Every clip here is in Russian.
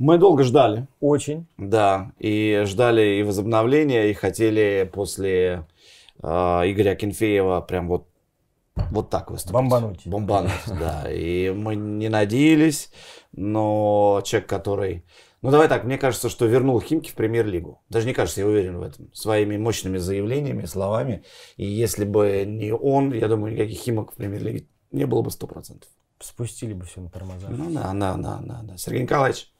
Мы долго ждали. Очень. Да, и ждали и возобновления, и хотели после э, Игоря Акинфеева прям вот вот так выступить. Бомбануть. Бомбануть, да. И мы не надеялись, но человек, который... Ну, давай так, мне кажется, что вернул Химки в премьер-лигу. Даже не кажется, я уверен в этом. Своими мощными заявлениями, словами. И если бы не он, я думаю, никаких Химок в премьер-лиге не было бы 100%. Спустили бы все на тормоза. Ну, да, да, да, да, да. Сергей Николаевич,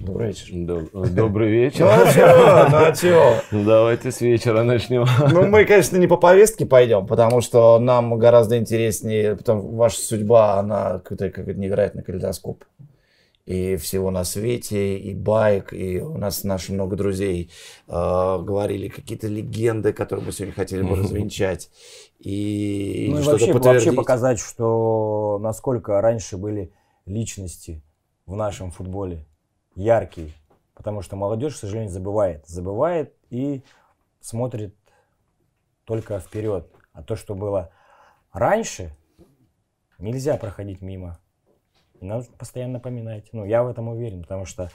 добрый вечер. Доб- Добрый вечер. Ну, а чё, ну, а чё? Давайте с вечера начнем. Ну, мы, конечно, не по повестке пойдем, потому что нам гораздо интереснее, потому ваша судьба, она какой-то как невероятный калейдоскоп. И всего на свете, и байк, и у нас наши много друзей э, говорили какие-то легенды, которые мы сегодня хотели бы развенчать. И, Ну и вообще, вообще показать, что насколько раньше были личности в нашем футболе яркие. Потому что молодежь, к сожалению, забывает. Забывает и смотрит только вперед. А то, что было раньше, нельзя проходить мимо. И надо постоянно напоминать. Ну, я в этом уверен, потому что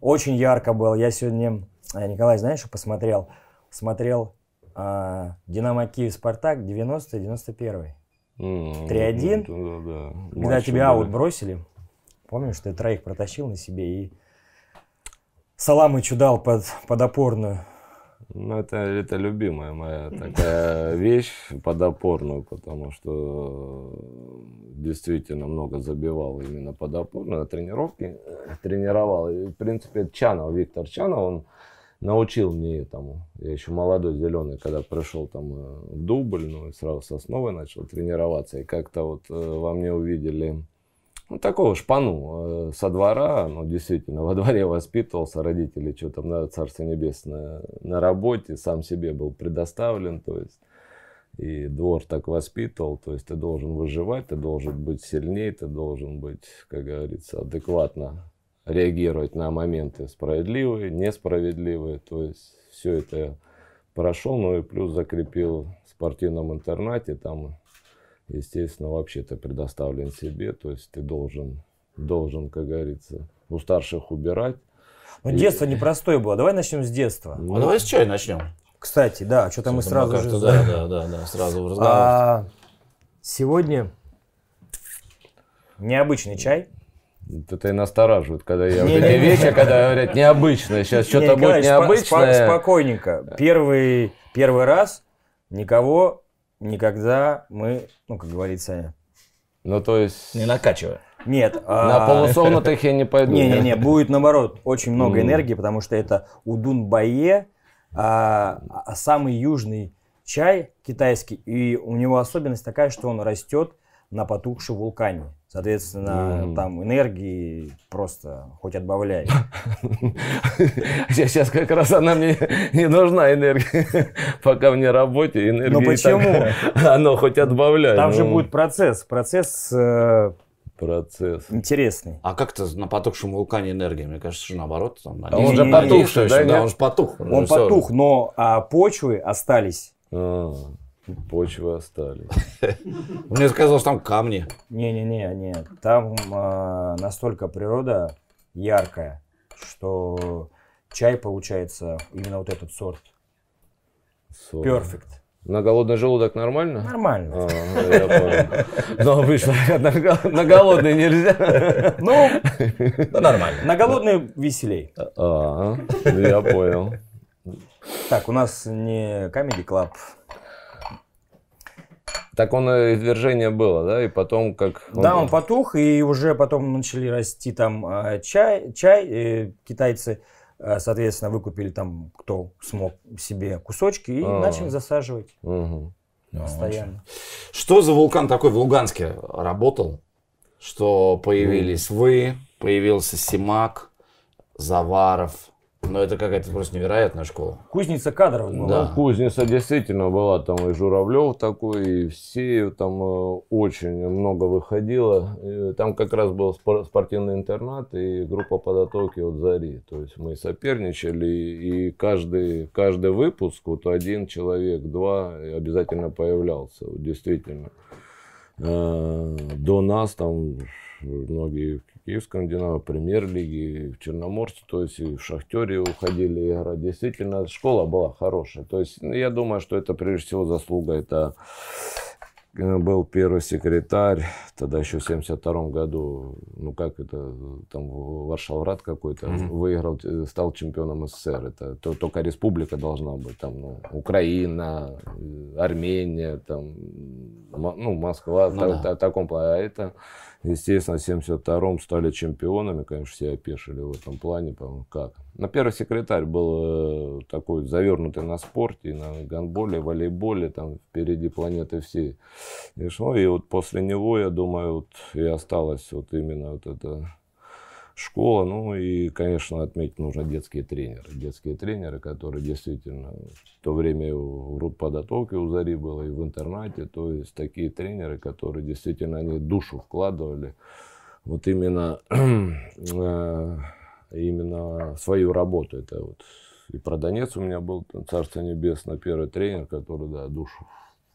очень ярко было. Я сегодня, а, Николай, знаешь, что посмотрел? Смотрел а, Динамо Киев Спартак 90-91. 3-1, Да, да. Когда тебя аут бросили, помнишь, ты троих протащил на себе и Саламычу дал под, под опорную. Ну, это, это любимая моя такая вещь подопорную, потому что действительно много забивал именно подопорную, на тренировке э, тренировал. И, в принципе, Чанов, Виктор Чанов, он научил мне этому. Я еще молодой, зеленый, когда пришел там э, в дубль, ну, и сразу с основой начал тренироваться. И как-то вот э, во мне увидели ну, такого шпану э, со двора, ну, действительно, во дворе воспитывался, родители что там, на Царство Небесное, на работе, сам себе был предоставлен, то есть, и двор так воспитывал, то есть, ты должен выживать, ты должен быть сильнее, ты должен быть, как говорится, адекватно реагировать на моменты справедливые, несправедливые, то есть, все это прошел, ну и плюс закрепил в спортивном интернате, там естественно, вообще ты предоставлен себе, то есть ты должен, должен, как говорится, у старших убирать. Но И- детство непростое было. Давай начнем с детства. Ну, давай с чая начнем. Кстати, да, что-то мы сразу же... Да, да, да, да, сразу в разговор. А, сегодня необычный чай. Это и настораживает, когда я Не-не-не. эти вещи, когда говорят необычное, сейчас что-то будет необычное. спокойненько. Первый, первый раз никого никогда мы, ну, как говорится, Ну, то есть, Не накачивай. нет. на а, полусогнутых я не пойду. Не-не-не, будет наоборот очень много энергии, потому что это удун бае, а, а самый южный чай китайский, и у него особенность такая, что он растет на потухшем вулкане. Соответственно, Мгм. там энергии просто хоть отбавляй. Сейчас как раз она мне не нужна энергия. Пока мне работе энергии. Ну и так почему? Оно хоть отбавляй. Там же ну, будет процесс, процесс э, Процесс. интересный. А как-то на потухшем вулкане энергия? Мне кажется, что наоборот. Там, А он же действует, да, да, он же потух. Ну, Он потух, но а, почвы остались. А, почвы остались. Мне сказал, что там камни. Не-не-не, нет. Там а, настолько природа яркая, что чай получается именно вот этот сорт. Сорок. Perfect. На голодный желудок нормально? Нормально. А, понял. Но вышло, на го- на голодный нельзя. Ну, нормально. на голодный веселей. А, я понял. Так, у нас не Comedy Club. Так он э, извержение было, да? И потом как... Да, он потух, и уже потом начали расти там а, чай, чай. э, китайцы, а, соответственно, выкупили там, кто смог себе кусочки, и А. начали засаживать Мгм. постоянно. Что за вулкан такой в Луганске работал, что появились вы, появился Симак, Заваров. Ну, это какая-то просто невероятная школа. Кузница кадров была. Да. Ну, кузница действительно была, там и Журавлев такой, и все, там э, очень много выходило. И там как раз был спор- спортивный интернат и группа подготовки от Зари. То есть мы соперничали, и каждый, каждый выпуск, вот один человек, два обязательно появлялся, вот действительно. Э, До нас там многие Киевском Динамо, премьер-лиге, в Черноморце, то есть и в Шахтере уходили играть. Действительно, школа была хорошая. То есть ну, я думаю, что это прежде всего заслуга это был первый секретарь, тогда еще в 72 году, ну как это, там Варшаврат какой-то, mm-hmm. выиграл, э, стал чемпионом СССР. Это то, только республика должна быть, там, ну, Украина, э, Армения, там, ну, Москва, ну, в, да. таком плане. А это Естественно, в 72-м стали чемпионами, конечно, все опешили в этом плане, по как. На первый секретарь был э, такой завернутый на спорте, на гандболе, волейболе, там впереди планеты всей. И, ну, и вот после него, я думаю, вот и осталось вот именно вот это школа. Ну и, конечно, отметить нужно детские тренеры. Детские тренеры, которые действительно в то время в подготовке у Зари было и в интернате. То есть такие тренеры, которые действительно они душу вкладывали вот именно, э, именно свою работу. Это вот и про Донец у меня был, Царство Небесное, первый тренер, который, да, душу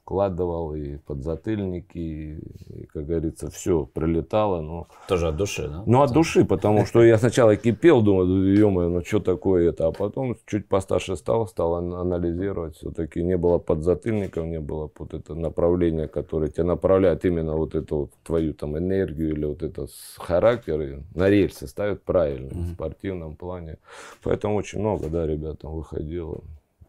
вкладывал, и подзатыльники, и, как говорится, все прилетало. Но... Тоже от души, да? Ну, от души, потому что я сначала кипел, думаю, ё ну что такое это, а потом чуть постарше стал, стал анализировать. Все-таки не было подзатыльников, не было вот это направление, которое тебя направляет именно вот эту вот твою там энергию или вот это характер, и на рельсы ставят правильно mm-hmm. в спортивном плане. Поэтому очень много, да, ребят выходило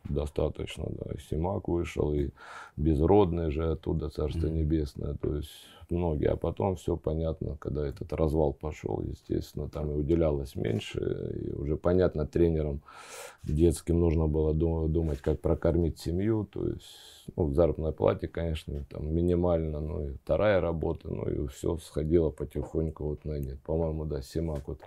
достаточно, да. И Симак вышел, и Безродный же оттуда, Царство mm-hmm. Небесное, то есть многие. А потом все понятно, когда этот развал пошел, естественно, там и уделялось меньше, и уже понятно тренерам детским нужно было думать, как прокормить семью, то есть ну, в заработной плате, конечно, там минимально, ну и вторая работа, ну и все сходило потихоньку вот на нет. По-моему, да, Симак вот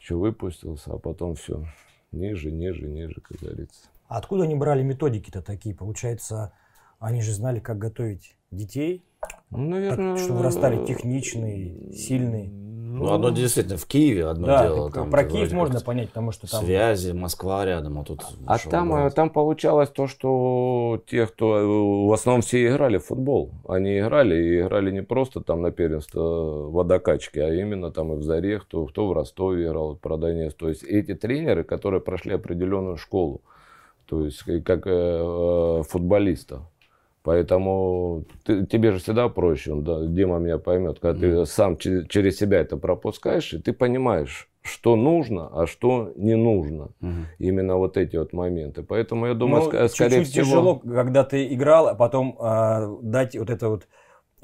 еще выпустился, а потом все ниже, ниже, ниже, как говорится. А откуда они брали методики-то такие? Получается, они же знали, как готовить детей, ну, наверное, так, чтобы вырастали техничные, сильные. Ну, одно действительно в Киеве одно да, дело. Там, про Киев можно понять, потому что там... Связи, Москва рядом, а тут... А там, там получалось то, что те, кто... Э, в основном все играли в футбол. Они играли, и играли не просто там на первенство водокачки, а именно там и в Заре, кто, кто в Ростове играл, Продонец. То есть эти тренеры, которые прошли определенную школу то есть как э, э, футболиста. Поэтому ты, тебе же всегда проще, да, Дима меня поймет, когда mm. ты сам через, себя это пропускаешь, и ты понимаешь, что нужно, а что не нужно. Угу. Именно вот эти вот моменты. Поэтому я думаю, ну, скорее чуть-чуть всего... тяжело, когда ты играл, а потом э, дать вот это вот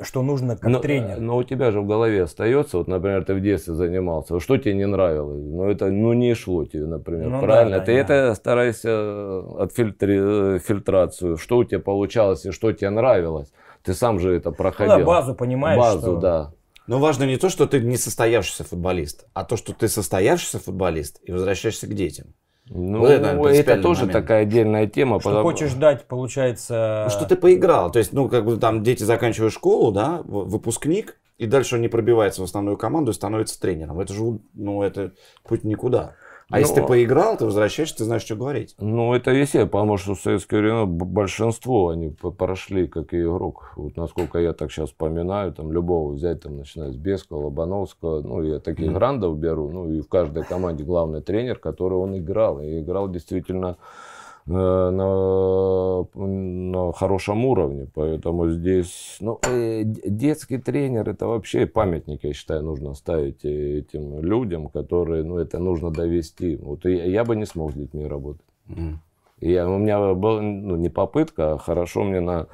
что нужно как но, тренер. Но у тебя же в голове остается, вот, например, ты в детстве занимался, что тебе не нравилось, ну это ну не шло тебе, например, ну, правильно? Да, ты да. это старайся отфильтри фильтрацию, что у тебя получалось и что тебе нравилось. Ты сам же это проходил. Ну, да, базу понимаешь. Базу, что... да. Но важно не то, что ты не состоявшийся футболист, а то, что ты состоявшийся футболист и возвращаешься к детям. Ну, вот это, наверное, это тоже момент. такая отдельная тема. Что потому... хочешь дать, получается... Ну, что ты поиграл. То есть, ну, как бы там дети заканчивают школу, да, выпускник, и дальше он не пробивается в основную команду и становится тренером. Это же, ну, это путь никуда. А Но... если ты поиграл, ты возвращаешься, ты знаешь, что говорить. Ну, это везде, потому что в советское время большинство они прошли как и игрок. Вот насколько я так сейчас вспоминаю, там любого взять, там, начиная с Бескова, Лобановского, ну, я таких mm. грандов беру, ну, и в каждой команде главный тренер, который он играл. И играл действительно на, на хорошем уровне. Поэтому здесь ну, э, детский тренер это вообще памятник, я считаю, нужно ставить этим людям, которые ну, это нужно довести. Вот я, я бы не смог с детьми работать. Mm. Я, у меня была ну, не попытка, а хорошо мне на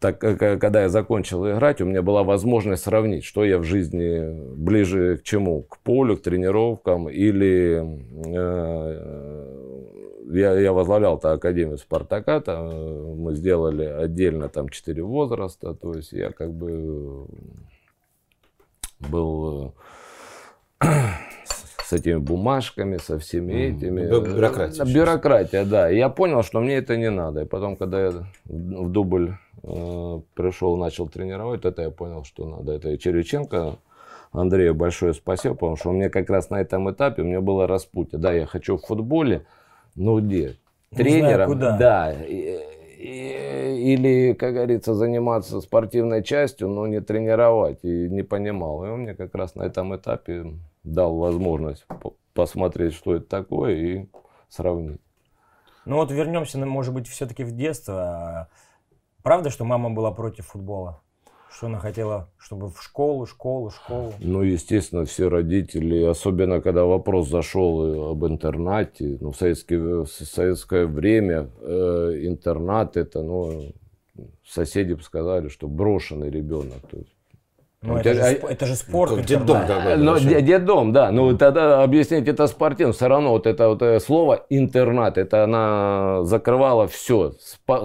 так, когда я закончил играть, у меня была возможность сравнить, что я в жизни ближе к чему, к полю, к тренировкам или э, я, я возглавлял-то Академию Спартака, там э, мы сделали отдельно там четыре возраста, то есть я как бы был э, с этими бумажками, со всеми этими. Бюрократия. Бюрократия, да. И я понял, что мне это не надо. И потом, когда я в дубль э, пришел, начал тренировать, это я понял, что надо. Это Черюченко, Андрею большое спасибо, потому что у меня как раз на этом этапе у меня было распутье. Да, я хочу в футболе, ну где? Тренером, знаю, куда. да. Или, как говорится, заниматься спортивной частью, но не тренировать. И не понимал. И он мне как раз на этом этапе дал возможность посмотреть, что это такое, и сравнить. Ну вот вернемся, может быть, все-таки в детство. Правда, что мама была против футбола? Что она хотела, чтобы в школу, школу, школу? Ну, естественно, все родители, особенно когда вопрос зашел об интернате, ну, в, советские, в советское время э, интернат это, ну, соседи сказали, что брошенный ребенок. То есть ну, это, же, а, это же спорт. Как детдом какой-то. Ну, детдом, да. Ну, тогда объяснить это спортивно. Все равно вот это вот слово интернат, это она закрывала все.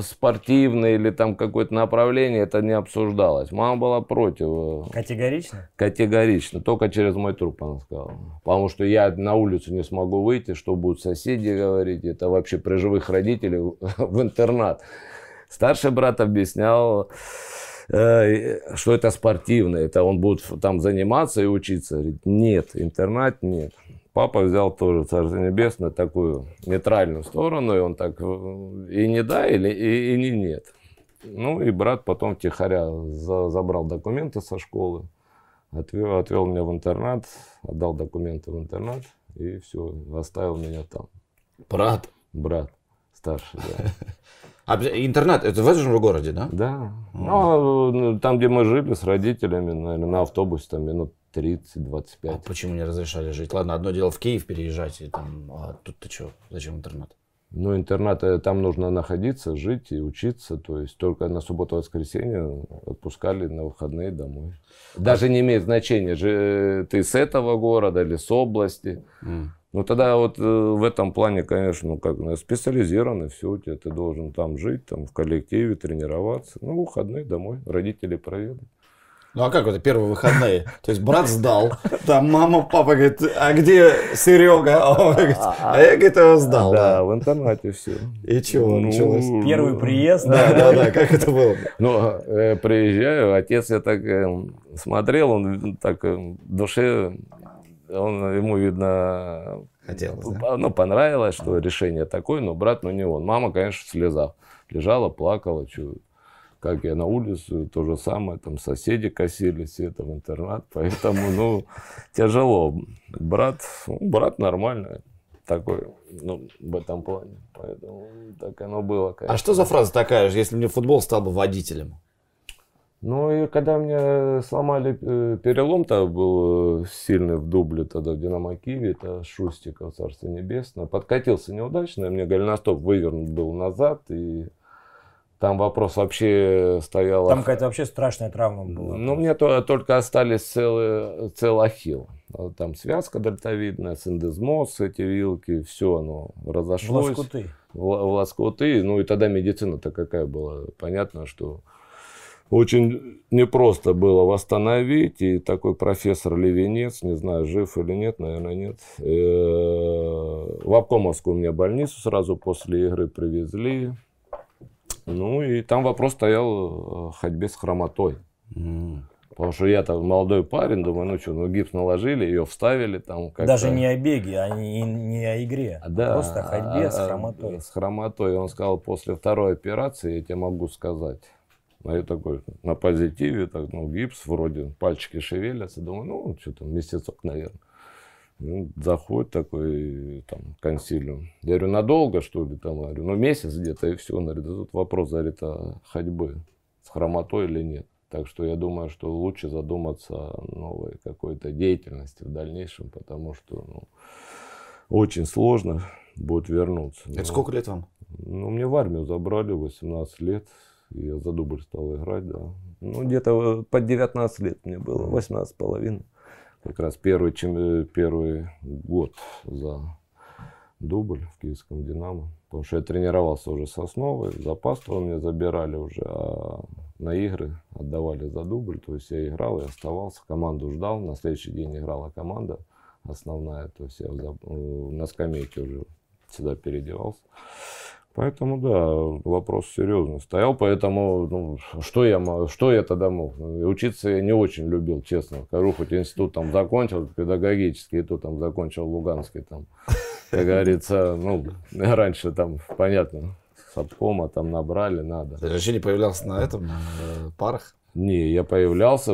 Спортивное или там какое-то направление, это не обсуждалось. Мама была против. Категорично? Категорично. Только через мой труп она сказала. Потому что я на улицу не смогу выйти, что будут соседи говорить. Это вообще при живых родителей в интернат. Старший брат объяснял, Э, что это спортивно, это он будет там заниматься и учиться. Говорит, нет, интернат нет. Папа взял тоже Царство Небесное такую нейтральную сторону, и он так э, и не да, или и, и не нет. Ну и брат потом тихоря за, забрал документы со школы, отвел, отвел меня в интернат, отдал документы в интернат, и все, оставил меня там. Брат? Брат, старший, да. А интернат, это в этом же городе, да? Да. Ну, ну, там, где мы жили с родителями, наверное, на автобусе там минут 30-25. А почему не разрешали жить? Ладно, одно дело в Киев переезжать, и там, а тут ты что, зачем интернат? Ну, интернат, э, там нужно находиться, жить и учиться. То есть только на субботу-воскресенье отпускали на выходные домой. Даже не имеет значения, же э, ты с этого города или с области. Mm. Ну тогда вот э, в этом плане, конечно, ну как, ну, специализированно все, у тебя ты должен там жить, там в коллективе, тренироваться. Ну, выходные домой, родители проведут. Ну а как это первые выходные? То есть брат сдал, там мама, папа говорит, а где Серега? А, он говорит, а я, говорит, его сдал. Да, в интернете все. И чего ну, началось? Первый приезд. Да, да, да, как это было? Ну, э, приезжаю, отец я так э, смотрел, он так э, в душе он, ему, видно, Хотелось, да? ну, понравилось, что а. решение такое, но брат, ну, не он. Мама, конечно, в слезах. Лежала, плакала, что, как я на улицу, то же самое, там соседи косили, все там интернат, поэтому, ну, тяжело. Брат, ну, брат нормальный такой, ну, в этом плане. Поэтому так оно было. Конечно. А что за фраза такая же, если мне футбол стал бы водителем? Ну и когда мне сломали э, перелом-то был э, сильный в дубле тогда в Динамо Киеве, это Шустиков, Царство Небесное. Подкатился неудачно, мне голеностоп вывернут был назад, и там вопрос вообще стоял... Там какая-то вообще страшная травма была. Ну, мне то, только остались целый, целый ахилл. Там связка дельтовидная, синдезмоз, эти вилки, все оно разошлось. В лоскуты. В, в лоскуты. Ну и тогда медицина-то какая была. Понятно, что очень непросто было восстановить. И такой профессор Левенец, не знаю, жив или нет, наверное, нет. Э, в Обкомовскую мне больницу сразу после игры привезли. Ну и там вопрос стоял о ходьбе с хромотой. Mm. Потому что я там молодой парень, думаю, ну что, ну гипс наложили, ее вставили там. Даже не о беге, а не, не о игре. Да, просто о ходьбе а, с хромотой. С хромотой. Он сказал, после второй операции, я тебе могу сказать, а я такой на позитиве, так, ну, гипс вроде, пальчики шевелятся. Думаю, ну, что там, месяцок, наверное. Ну, заходит такой там консилиум. Я говорю, надолго, что ли, там? Я говорю, ну, месяц где-то, и все. Он говорит, тут вопрос, говорит, о ходьбы с хромотой или нет. Так что я думаю, что лучше задуматься о новой какой-то деятельности в дальнейшем, потому что ну, очень сложно будет вернуться. Это Но, сколько лет вам? Ну, мне в армию забрали 18 лет. Я за дубль стал играть, да. Ну, где-то под 19 лет мне было, 18 с половиной. Как раз первый, чем, э, первый год за дубль в киевском «Динамо». Потому что я тренировался уже с основой, запас то меня забирали уже, а на игры отдавали за дубль. То есть я играл и оставался, команду ждал. На следующий день играла команда основная. То есть я э, на скамейке уже сюда переодевался. Поэтому, да, вопрос серьезный стоял, поэтому, ну, что я, что я тогда мог? Учиться я не очень любил, честно. Скажу, хоть институт там закончил, педагогический, и то там закончил Луганский, там, как говорится, ну, раньше там, понятно, с обкома там набрали, надо. Ты вообще не появлялся на этом, на э, парах? Не, я появлялся.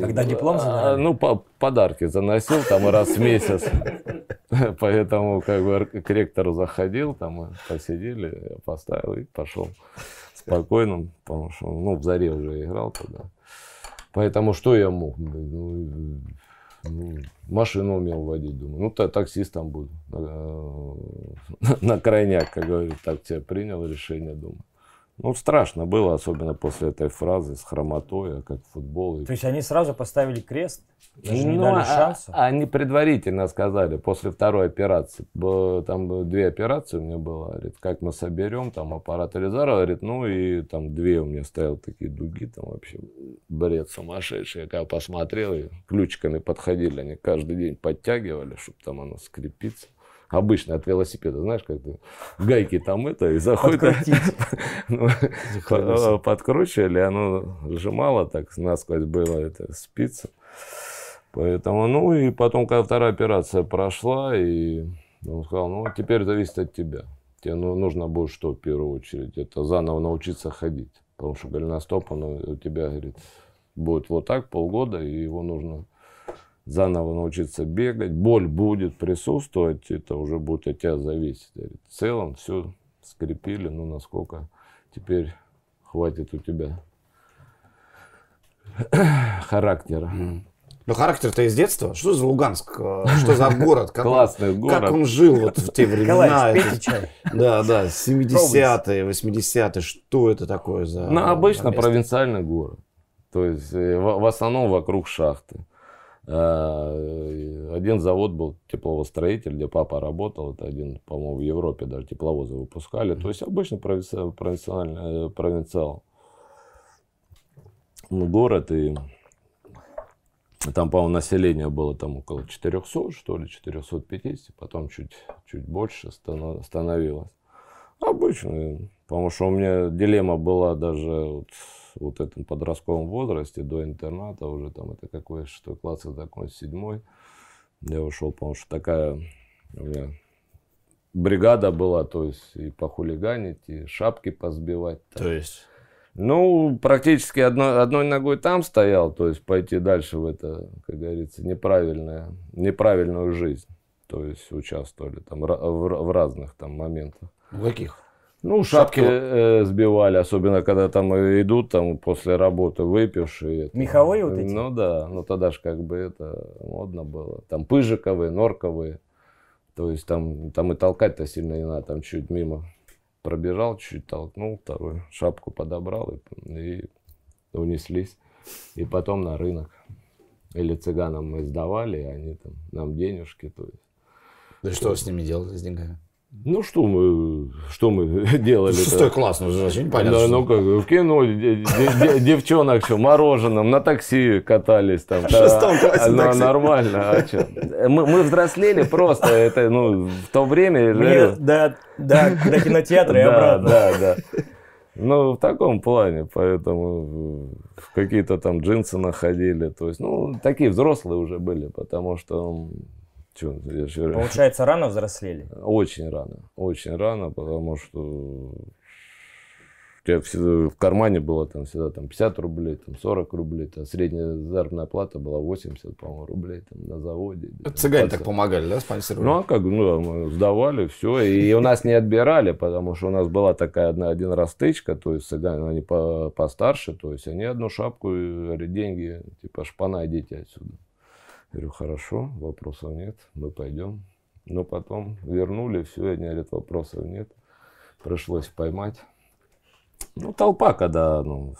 Когда диплом а, забирали? Ну, по подарки заносил там раз в месяц. Поэтому как бы к ректору заходил, там мы посидели, я поставил и пошел спокойно, потому что ну, в заре уже играл тогда. Поэтому что я мог? Ну, ну, машину умел водить, думаю. Ну, та- таксистом буду. На, на крайняк, как говорят, так тебя принял решение, думаю. Ну, страшно было, особенно после этой фразы с хромотой, а как футбол. То есть они сразу поставили крест, даже не ну, дали а- шанса. Они предварительно сказали, после второй операции, там две операции у меня было, говорит, как мы соберем, там аппарат Элизара, говорит, ну и там две у меня стоял такие дуги, там вообще бред сумасшедший. Я когда посмотрел, и ключиками подходили, они каждый день подтягивали, чтобы там оно скрепиться. Обычно от велосипеда, знаешь, как гайки там это, и заходит, ну, по- подкручивали, оно сжимало так, насквозь было это спица. Поэтому, ну и потом, когда вторая операция прошла, и он сказал, ну теперь зависит от тебя. Тебе ну, нужно будет что в первую очередь? Это заново научиться ходить. Потому что голеностоп, он у тебя, говорит, будет вот так полгода, и его нужно заново научиться бегать. Боль будет присутствовать, это уже будет от тебя зависеть. В целом все скрепили, ну насколько теперь хватит у тебя характера. Ну, характер-то из детства. Что за Луганск? э, Что за город? Как он- Классный город. Как он жил вот в те времена? Да, да, 70-е, 80-е. Что это такое за... Ну, обычно провинциальный город. То есть э, в основном вокруг шахты. Э, Один завод был тепловостроитель, где папа работал. Это один, по-моему, в Европе даже тепловозы выпускали. То есть обычно провинци- провинциальный, э, провинциал. Ну, город и там, по-моему, население было там около 400, что ли, 450, потом чуть, чуть больше стано- становилось. Обычно, потому что у меня дилемма была даже вот, вот этом подростковом возрасте, до интерната, уже там это какой шестой класс, я закончил седьмой. Я ушел, потому что такая у меня бригада была, то есть и похулиганить, и шапки позбивать. То есть... Ну, практически одной, одной ногой там стоял, то есть пойти дальше в это, как говорится, неправильное, неправильную жизнь. То есть участвовали там в, в разных там моментах. В каких? Ну, Шапки шапки э, сбивали, особенно когда там идут там после работы выпившие. это. Меховые вот эти? Ну да, ну тогда же как бы это модно было. Там пыжиковые, норковые. То есть там, там и толкать-то сильно не надо, там чуть мимо пробежал, чуть толкнул, вторую шапку подобрал и, и унеслись. И потом на рынок. Или цыганам мы сдавали, и они там нам денежки. То есть. Да что с ними делали, с деньгами? Ну что мы, что мы делали? Шестой класс, ну вообще непонятно. Да, что- ну как, в кино де- де- де- девчонок что, мороженым, на такси катались там. В шестом классе Ну, такси. нормально, а чё? Мы, мы взрослели просто, это, ну, в то время... Мне же- до, до, до кинотеатра и да, обратно. да, да. Ну, в таком плане, поэтому э, в какие-то там джинсы находили, то есть, ну, такие взрослые уже были, потому что, чё, я Получается, рано взрослели. очень рано, очень рано, потому что у тебя всегда в кармане было там всегда там 50 рублей, там 40 рублей, там средняя заработная плата была 80, по-моему, рублей там на заводе. Цыгане так помогали, да, спонсировали? Ну, а как, ну, мы сдавали все, и у нас не отбирали, потому что у нас была такая одна, один раз стычка, то есть цыгане, они по, постарше, то есть они одну шапку, деньги, типа, шпана, идите отсюда. Я говорю, хорошо, вопросов нет, мы пойдем. Но потом вернули, все, они говорят, вопросов нет. Пришлось поймать. Ну, толпа, когда, ну,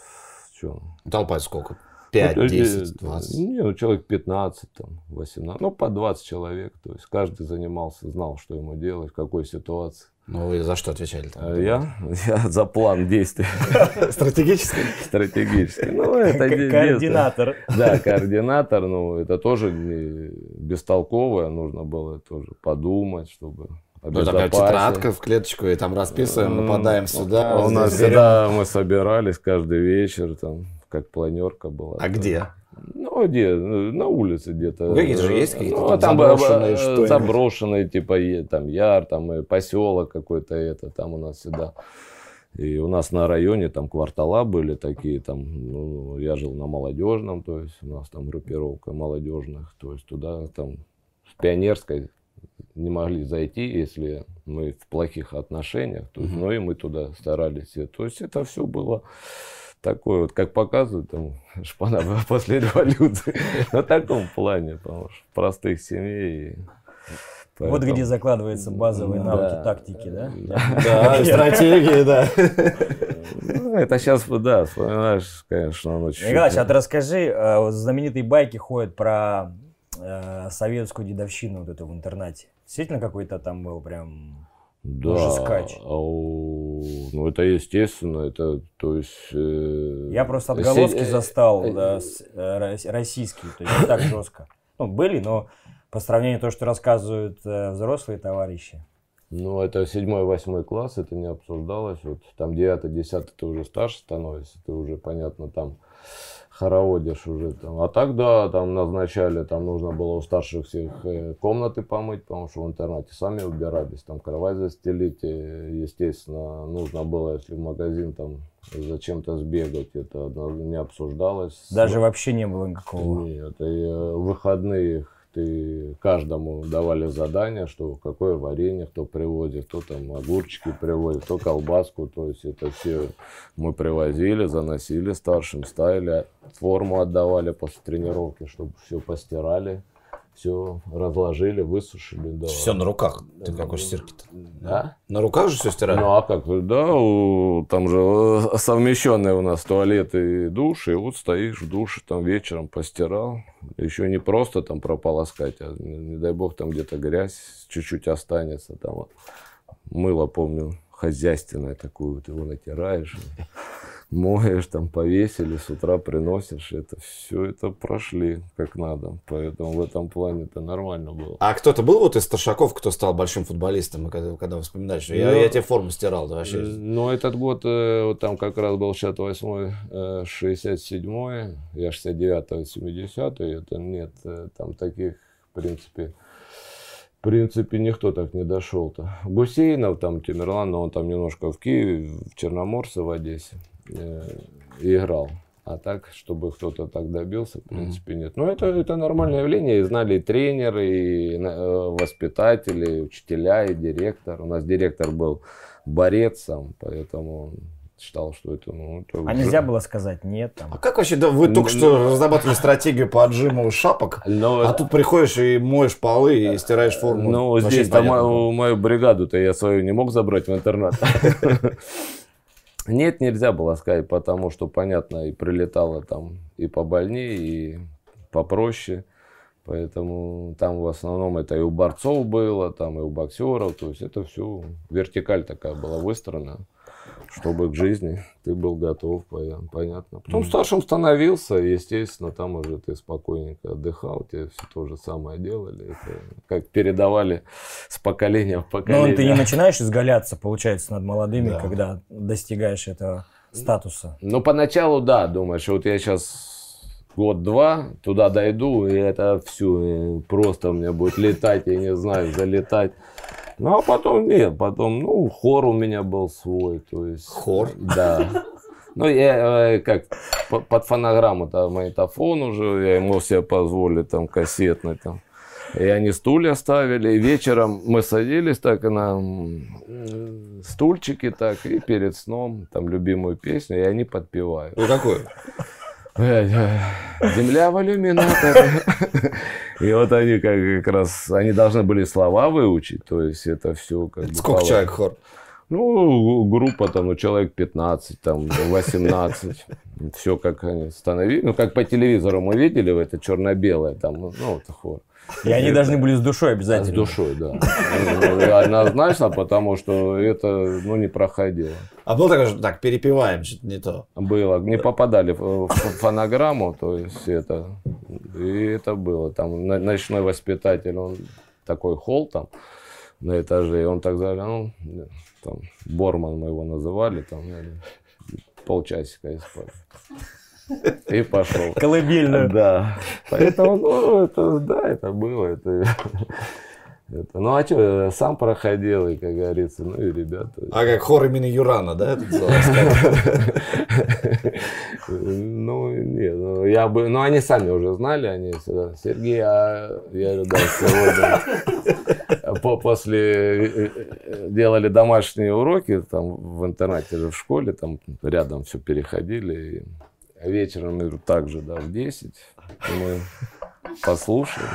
что, Толпа сколько? 5, ну, 10, э, 20. Не, ну, человек 15, там, 18, ну, по 20 человек. То есть каждый занимался, знал, что ему делать, в какой ситуации. Ну вы за что отвечали А там? я, я за план действий Стратегически? стратегический. Ну, это Координатор. Да, координатор, ну, это тоже бестолковое, нужно было тоже подумать, чтобы Ну, такая тетрадка в клеточку, и там расписываем, нападаем сюда. У нас всегда мы собирались каждый вечер, там, как планерка была. А где? Ну, где? На улице где-то. Какие-то же есть какие-то Ну, там там заброшенные э, что-нибудь? Заброшенные, типа, там, яр, там, и поселок какой-то, это, там у нас всегда И у нас на районе там квартала были такие, там, ну, я жил на молодежном, то есть у нас там группировка молодежных, то есть туда там в Пионерской не могли зайти, если мы в плохих отношениях, то есть, ну и мы туда старались. То есть это все было такое, вот, как показывают, там, шпана была после революции, на таком плане, потому что простых семей. Вот где закладываются базовые навыки тактики, да? Да, стратегии, да. Ну, это сейчас, да, вспоминаешь, конечно, оно чуть Николаевич, а ты расскажи, э, знаменитые байки ходят про э, советскую дедовщину вот эту в интернате. Действительно какой-то там был прям Да, жескач. а ну это естественно, это, то есть... э, Я просто се- отголоски э, застал э, да, с- э, рос- российские, то есть не так жестко. Ну, были, но по сравнению с то, что рассказывают э, взрослые товарищи. Ну, это седьмой, восьмой класс, это не обсуждалось. Вот там девятый, десятый ты уже старше становишься, ты уже, понятно, там хороводишь уже там. А так, да, там назначали, там нужно было у старших всех э, комнаты помыть, потому что в интернате сами убирались, там кровать застелить, э, естественно, нужно было, если в магазин там зачем-то сбегать, это не обсуждалось. Даже вообще не было никакого. Нет, и э, в ты каждому давали задание, что какое варенье кто привозит, кто там огурчики привозит, кто колбаску, то есть это все мы привозили, заносили старшим, ставили, форму отдавали после тренировки, чтобы все постирали, все разложили, высушили. Да. Все на руках. Ты какой стирки-то? Да? На руках же все стирали? Ну а как? Да, у- там же э, совмещенный у нас туалет и душ, и вот стоишь в душе, там вечером постирал. Еще не просто там прополоскать, а не, не дай бог там где-то грязь чуть-чуть останется. Там вот мыло, помню, хозяйственное такое, вот его натираешь, моешь, там повесили, с утра приносишь. Это все это прошли как надо. Поэтому в этом плане это нормально было. А кто-то был вот из старшаков, кто стал большим футболистом, и когда, когда вспоминаешь, я, Ну, я тебе форму стирал, да, вообще. Ну, этот год, э, вот там как раз был 68-й, э, 67-й, я 69-й, 70-й, это нет, э, там таких, в принципе, в принципе, никто так не дошел-то. Гусейнов, там, Тимирлан, но он там немножко в Киеве, в Черноморце, в Одессе э, играл. А так, чтобы кто-то так добился, в принципе, нет. Но это, это нормальное явление. И знали и тренеры, и э, воспитатели, и учителя, и директор. У нас директор был борец сам, поэтому он считал, что это... Ну, это А уже- нельзя было сказать нет там. А как вообще, да, вы только что разрабатывали стратегию по отжиму шапок, Но- а тут приходишь и моешь полы и стираешь форму. Ну, здесь там мою бригаду-то я свою не мог забрать в интернат. Нет, нельзя было сказать, потому что, понятно, и прилетало там и побольнее, и попроще. Поэтому там в основном это и у борцов было, там и у боксеров. То есть это все вертикаль такая была выстроена, чтобы к жизни ты был готов, пон- понятно. Потом старшим становился, естественно, там уже ты спокойненько отдыхал, тебе все то же самое делали. Это как передавали с поколения в Но поколение. ты не начинаешь изгаляться, получается, над молодыми, Да. когда достигаешь этого статуса. Ну, поначалу, да, думаешь, вот я сейчас год-два туда дойду, и это все просто у меня будет летать, я не знаю, залетать. Ну, а потом нет, потом, ну, хор у меня был свой, то есть... Хор? Да. Ну, я э, как, по- под фонограмму там магнитофон уже, я ему себе позволить, там, кассетный там. И они стулья ставили, и вечером мы садились так на стульчики так, и перед сном, там, любимую песню, и они подпевают. Ну, какой? Блядь, э, Земля в иллюминаторе. И вот они как, как раз, они должны были слова выучить, то есть это все как бы... Сколько человек хор? Ну, группа там, ну, человек 15, там, 18. Все как они становились. Ну, как по телевизору мы видели, это черно-белое, там, ну, вот хор. И они должны были с душой С обязательно. душой, да. Ну, Однозначно, потому что это, ну, не проходило. А был такой, же, так, перепеваем, что-то не то. Было, не попадали в в фонограмму, то есть это, и это было. Там ночной воспитатель, он такой холл там на этаже, и он так заглянул, там, Борман мы его называли, там, полчасика и спали. И пошел. Колыбельную. Да. Поэтому, ну, это, да, это было. Это... Это, ну а что, сам проходил, и, как говорится, ну и ребята. А как хор имени Юрана, да? этот Ну, нет, ну, я бы, ну, они сами уже знали, они всегда, Сергей, а я говорю, да, сегодня по, после делали домашние уроки, там, в интернате же в школе, там, рядом все переходили, и вечером, говорю, так же, да, в 10, мы послушали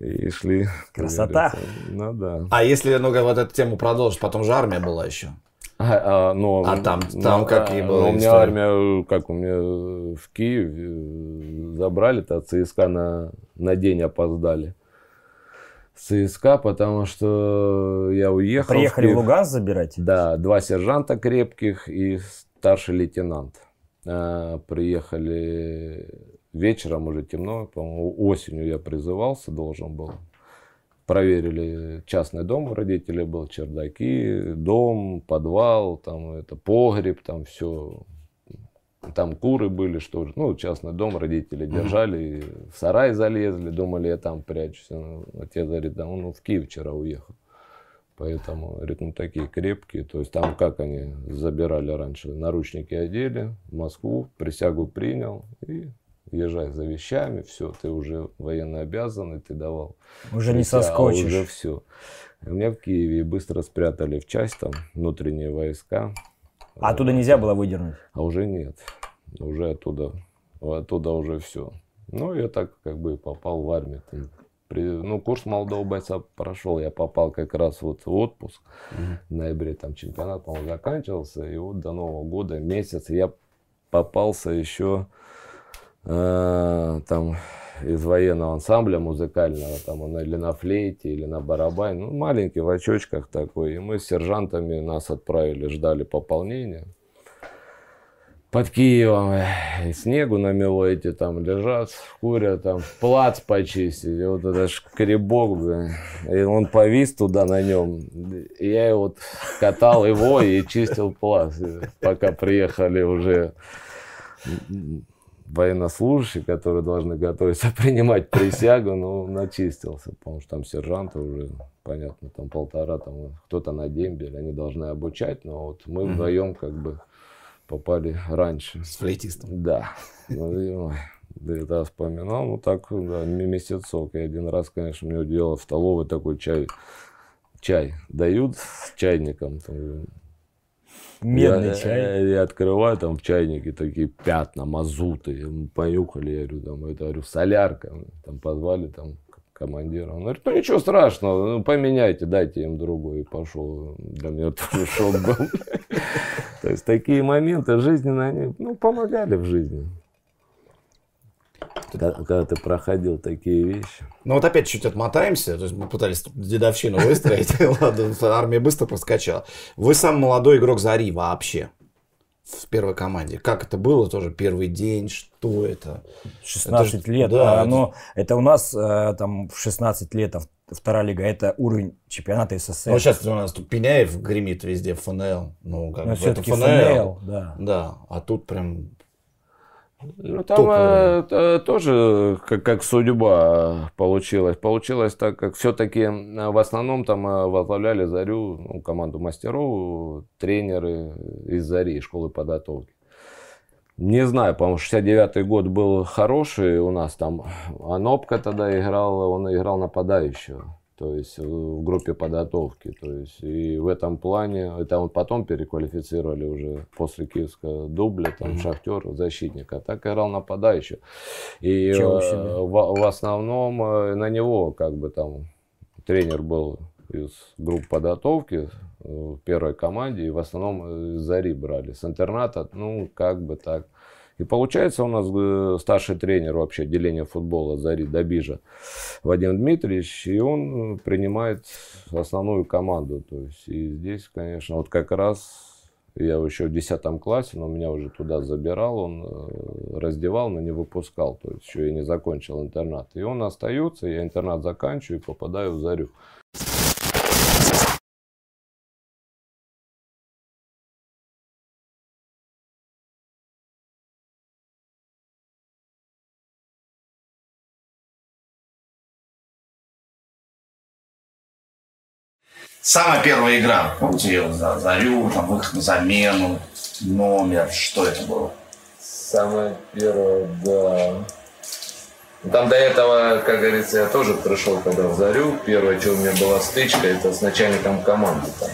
и шли. Красота. Ну да. А если, ну, вот эту тему продолжить, потом же армия была еще. А, а, ну, А там- там ну, какие а, были ну, У меня армия, как у меня в Киеве э, забрали-то от ЦСКА на, на день опоздали. С ЦСКА, потому что я уехал. в Приехали в Киев. Луганск забирать? Да, два сержанта крепких и старший лейтенант. А, приехали вечером, уже темно, по-моему, осенью я призывался, должен был. Проверили частный дом у родителей был, чердаки, дом, подвал, там это погреб, там все. Там куры были, что ли. Ну, частный дом родители держали, в сарай залезли, думали, я там прячусь. Ну, Отец говорит, да, он в Киев вчера уехал. Поэтому, ну такие крепкие. То есть там как они забирали раньше, наручники одели, в Москву, присягу принял и езжай за вещами, все, ты уже военно обязанный, ты давал. Уже не а соскочишь. уже все. У меня в Киеве быстро спрятали в часть там внутренние войска. А оттуда нельзя было выдернуть? А уже нет. Уже оттуда, оттуда уже все. Ну, я так как бы и попал в армию. Там ну, курс молодого бойца прошел. Я попал как раз вот в отпуск. В ноябре там чемпионат, по-моему, заканчивался. И вот до Нового года месяц я попался еще э, там из военного ансамбля музыкального, там он или на флейте, или на барабане, ну, маленький в очочках такой. И мы с сержантами нас отправили, ждали пополнения под Киевом, и снегу намело, эти там лежат, курят, там плац почистить, и вот это шкребок, бля, и он повис туда на нем, и я вот катал его и чистил плац, пока приехали уже военнослужащие, которые должны готовиться принимать присягу, ну, начистился, потому что там сержанты уже, понятно, там полтора, там кто-то на дембель, они должны обучать, но вот мы вдвоем как бы попали раньше. С флейтистом. Да. Ну, это вспоминал. Ну, так, да, месяцок. И один раз, конечно, мне удивило в столовой такой чай. Чай дают с чайником. Там, Медный я, чай. Я, я открываю, там в чайнике такие пятна, мазуты. Понюхали, я говорю, там, это, говорю, солярка. Там позвали, там, командира. Он говорит, ну ничего страшного, ну поменяйте, дайте им другой. И пошел. Для меня тоже шок был. То есть такие моменты жизненные, они, ну, помогали в жизни. Когда, когда ты проходил такие вещи. Ну вот опять чуть отмотаемся, то есть мы пытались дедовщину выстроить, ладно, армия быстро проскочила. Вы самый молодой игрок Зари вообще в первой команде. Как это было тоже, первый день, что это? 16 Это лет. да, а, это но это у нас э, там в 16 лет а, вторая лига. Это уровень чемпионата СССР. Ну сейчас у нас тут Пеняев гремит везде, ФНЛ. Ну, как Но бы это ФНЛ. ФНЛ, да. Да, а тут прям... Ну, там Топ э, т- тоже как, как судьба получилась. Получилось так, как все-таки в основном там э, возглавляли Зарю, ну, команду мастеров, тренеры из Зари, школы подготовки. Не знаю, по-моему, 69-й год был хороший у нас там. Анопка тогда играл, он играл нападающего. То есть в группе подготовки. То есть и в этом плане, это он потом переквалифицировали уже после киевского дубля, там шахтер, защитник, а так играл нападающего. И э, в, в основном э, на него как бы там тренер был из групп подготовки э, в первой команде, и в основном э, из Зари брали. С интерната, ну, как бы так. И получается у нас э, старший тренер вообще отделения футбола Зари Добижа Вадим Дмитриевич, и он э, принимает основную команду. То есть и здесь, конечно, вот как раз я еще в 10 классе, но меня уже туда забирал, он э, раздевал, но не выпускал. То есть еще я не закончил интернат. И он остается, я интернат заканчиваю и попадаю в Зарю. Самая первая игра, помните, за Зарю, там выход на замену, номер, что это было? Самое первое, да. Там до этого, как говорится, я тоже пришел когда в Зарю. Первое, что у меня была стычка, это с начальником команды. Там.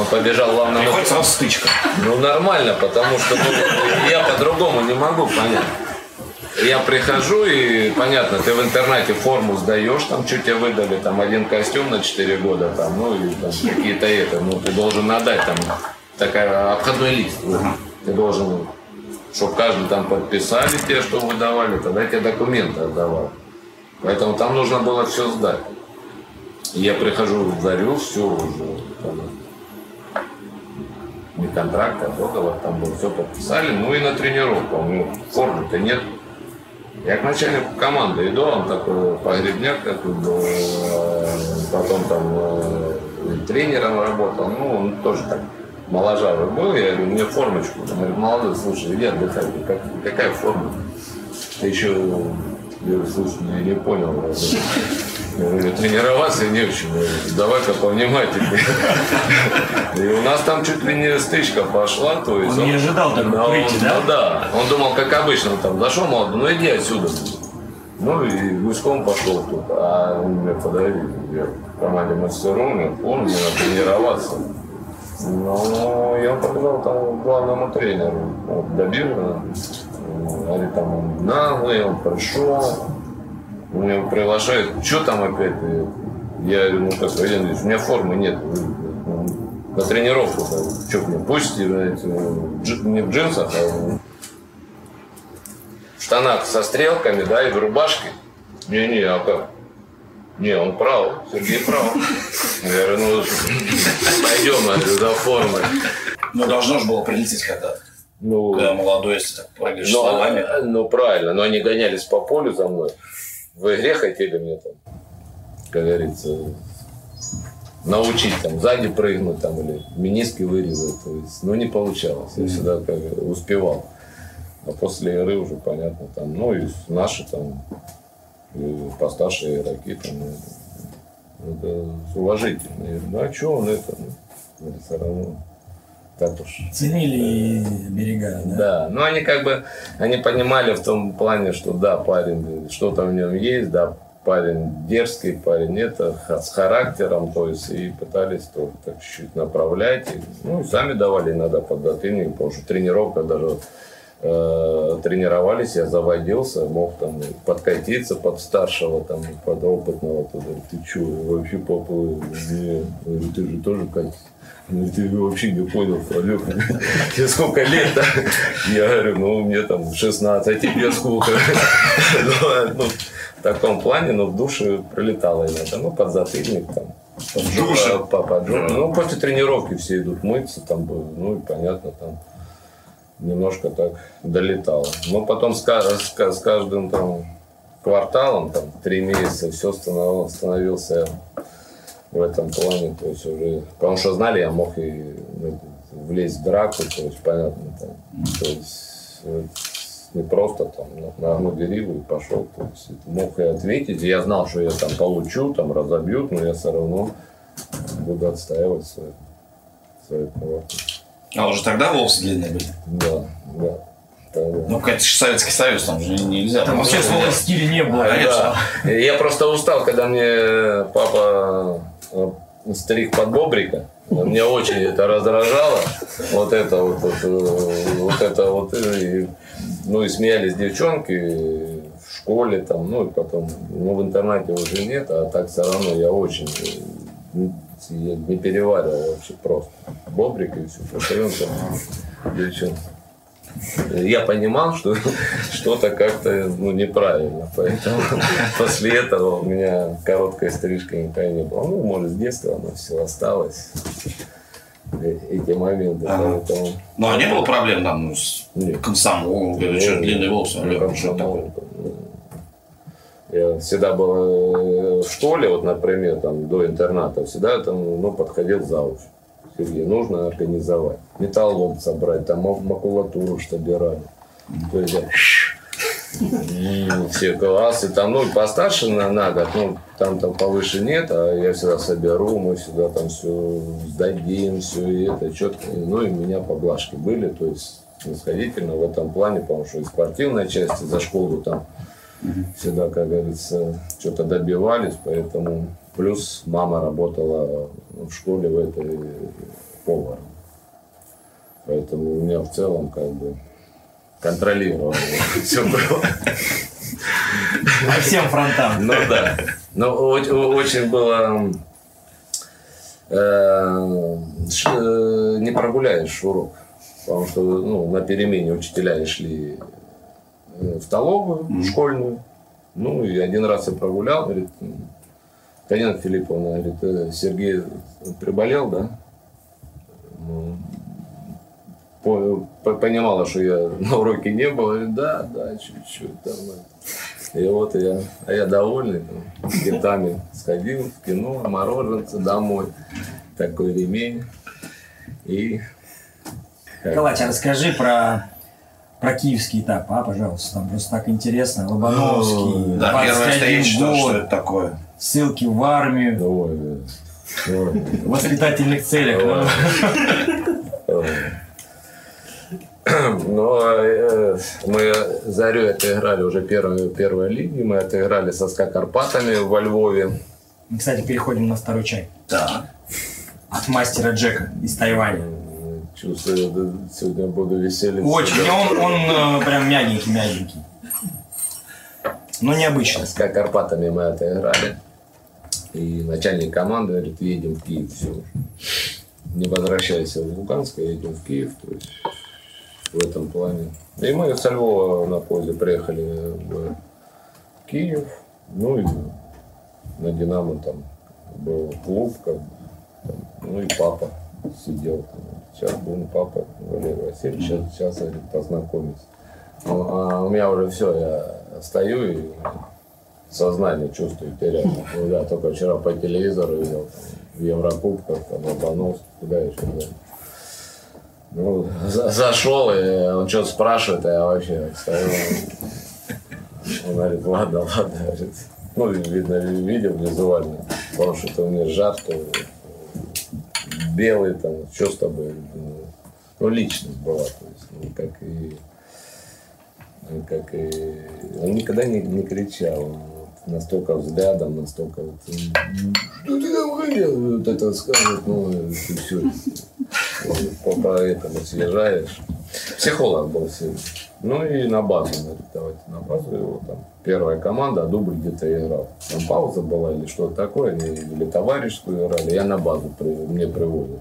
Он побежал главному... Приходит сразу стычка. Ну, нормально, потому что ну, я по-другому не могу понять. Я прихожу и, понятно, ты в интернете форму сдаешь, там что тебе выдали, там один костюм на 4 года, там, ну и там какие-то это, ну ты должен отдать там такая обходной лист. Ты должен, чтобы каждый там подписали те, что выдавали, тогда тебе документы отдавал. Поэтому там нужно было все сдать. И я прихожу в Зарю, все уже, там, не контракт, а договор, там был, все подписали, ну и на тренировку. Ну, формы-то нет. Я к начальнику команды иду, он такой погребняк такой был, э, потом там э, тренером работал, ну, он тоже так моложавый был, я говорю, мне формочку, он говорит, молодой, слушай, иди отдыхай, как, какая форма? Ты еще, я говорю, слушай, я не понял, я тренироваться не в чем, давай-ка повнимательнее. И у нас там чуть ли не стычка пошла, то есть... Он, он не ожидал такой да, прыти, он, да? Ну да, он думал, как обычно, там зашел, молодой, ну иди отсюда. Ну и гуськом пошел тут, а он меня подавил. Я в команде мастеров, он мне надо тренироваться. Ну, я побежал там главному тренеру, вот, добил, говорит, там он наглый, он пришел, мне приглашают, что там опять? Я говорю, ну как, Валерий Ильич, у меня формы нет. На тренировку, что мне, пусть не в джинсах, а в штанах со стрелками, да, и в рубашке. Не-не, а как? Не, он прав, Сергей прав. Я говорю, ну, пойдем, я говорю, за формой. Ну, должно же было прилететь когда-то. Ну, Когда молодой, если так прыгаешь ну, словами. ну, правильно, но они гонялись по полю за мной. В игре хотели мне там, как говорится, научить там сзади прыгнуть там или мениски вырезать. То есть, ну, не получалось. Я всегда как успевал. А после игры уже понятно, там, ну, и наши там, и постарше игроки там, ну, это уважительно. Я говорю, ну, а что он это, ну, все равно так уж. Ценили берега, да? Да, но они как бы, они понимали в том плане, что да, парень, что-то в нем есть, да, парень дерзкий, парень это, с характером, то есть, и пытались тоже так чуть-чуть направлять, и, ну, и сами давали иногда поддатыльник, потому что тренировка даже э, тренировались, я заводился, мог там подкатиться под старшего, там, под опытного, туда, ты что, вообще поплыл? Ты же тоже катишь. Ну, ты вообще не понял, Олег, тебе сколько лет, да? Я говорю, ну, мне там 16, а тебе сколько? Ну, в таком плане, но в душе прилетало иногда, ну, под затыльник там. Душе? По- по- Ну, после тренировки все идут мыться, там, ну, и понятно, там немножко так долетало. Но потом с, с с каждым там кварталом, там, три месяца, все становилось, становился в этом плане, то есть уже, потому что знали, я мог и ну, влезть в драку, то есть понятно, там, то есть э, не просто там на- нагнул дереву и пошел, то есть мог и ответить, и я знал, что я там получу, там разобьют, но я все равно буду отстаивать свои, свои права. А уже тогда волосы длинные были? Да, да. Тогда. Ну, же Советский Союз, там же нельзя. Там вообще слова стиля не было. Конечно. Да. Я просто устал, когда мне папа э, стриг под бобрика. Меня очень это раздражало. Вот это вот, вот, э, вот это вот. и, ну и смеялись девчонки в школе там, ну и потом, ну в интернете уже нет, а так все равно я очень э, я не переваривал вообще просто. Бобрик и все. Постоянно там девчонки. Я понимал, что что-то как-то ну, неправильно. Поэтому после этого у меня короткая стрижка никогда не было. Ну, может, с детства оно все осталось. Э, Эти моменты. Ага. Поэтому Ну, а не было проблем там ну, с Нет. комсомолом, Ну, что длинные волосы, ну, Олег, как что такое? Я всегда был э, в школе, вот, например, там, до интерната, всегда там, ну, подходил зауч. Сергей, нужно организовать. Металлом собрать, там ма- макулатуру собирали. То есть все классы, там, ну, постарше на, на год, ну, там, там повыше нет, а я всегда соберу, мы всегда там все сдадим, все и это четко. Ну, и у меня поблажки были, то есть снисходительно в этом плане, потому что и спортивная часть, и за школу там всегда, как говорится, что-то добивались, поэтому плюс мама работала в школе в этой поваром. Поэтому у меня в целом как бы контролировал все было. По всем фронтам. Ну да. Но очень, очень было... э, э, не прогуляешь урок. Потому что ну, на перемене учителя шли э, в столовую школьную. Ну, и один раз я прогулял, говорит, м, Татьяна Филипповна, говорит, «Э, Сергей приболел, да? Ну, по- по- понимала, что я на уроке не был, говорит, да, да, чуть-чуть там. это». И вот я, а я довольный, там, с китами сходил в кино, мороженце домой, такой ремень. И Калач, а расскажи про, про киевский этап, а, пожалуйста. Там просто так интересно. Лобановский, Да, первое 21 стоит, что, что это такое. Ссылки в армию, Ой, ой, в воспитательных целях. Ой. ну. Но э, мы Зарю отыграли уже первую, первой лиги, мы отыграли со СКА Карпатами во Львове. Мы, кстати, переходим на второй чай. Да. От мастера Джека из Тайваня. Чувствую, сегодня буду веселиться. Очень. Он, он э, прям мягенький-мягенький. Но необычно. СКА Карпатами мы отыграли. И начальник команды говорит, едем в Киев, все. Не возвращайся в Луганск, а едем в Киев. То есть в этом плане. И мы со Львова на поезде приехали в Киев. Ну и на Динамо там был клуб, как бы, ну и папа сидел. там. Сейчас будем папа Валерий Васильевич, сейчас, сейчас говорит, познакомиться. Ну, а у меня уже все, я стою и сознание чувствую, теряю. Ну, я только вчера по телевизору видел, в Еврокубках, там, Лобановский, куда еще, да. Ну, за- зашел, и он что-то спрашивает, а я вообще стою. Он говорит, ладно, ладно, говорит. Ну, видно, видел визуально, потому что это у меня жарко, белый там, что с тобой? Ну, личность была, то есть, ну, как и ну, как и... Он никогда не, не кричал. Настолько взглядом, настолько вот... м, Что ты там хотел? Вот это скажет, ну, ты все. По, по этому съезжаешь. Психолог был сильный. Ну и на базу, говорит, давайте на базу его там. Первая команда, а дубль где-то играл. Там пауза была или что-то такое, или товарищескую играли. Я на базу, мне приводят.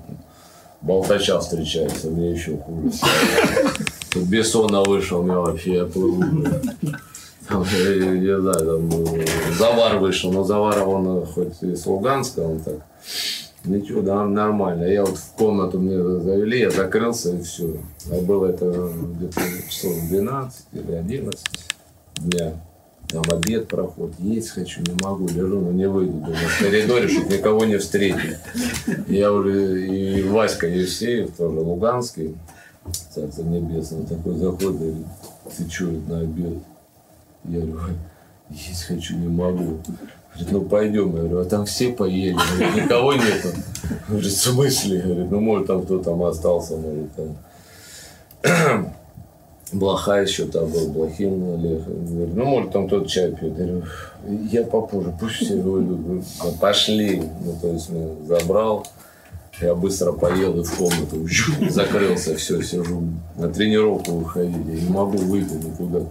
Болтача встречается, мне еще хуже. Тут Бессона вышел, меня вообще я плыву. я, я не знаю, там э, Завар вышел, но Завар он э, хоть и с Луганска, он так, ничего, да, нормально. Я вот в комнату мне завели, я закрылся и все. А было это где-то часов 12 или 11 дня. Там обед проходит, есть хочу, не могу, лежу, но не выйду. Думаю, в коридоре, чтобы никого не встретить. Я уже, и Васька Евсеев, тоже луганский, Царство Небесное, такой заходит, говорит, ты что, на обед? Я говорю, есть хочу, не могу. Говорит, ну пойдем. Я говорю, а там все поели, Говорит, никого нету. Говорит, в смысле? Говорит, ну может там кто там остался, может там. Блоха еще там был, Блохин Олег. Говорит, ну может там кто-то чай пьет. Я говорю, я попозже, пусть все выйдут. Говорю, «Да пошли. Ну то есть ну, забрал. Я быстро поел и в комнату закрылся, все, сижу. На тренировку выходить, я не могу выйти никуда.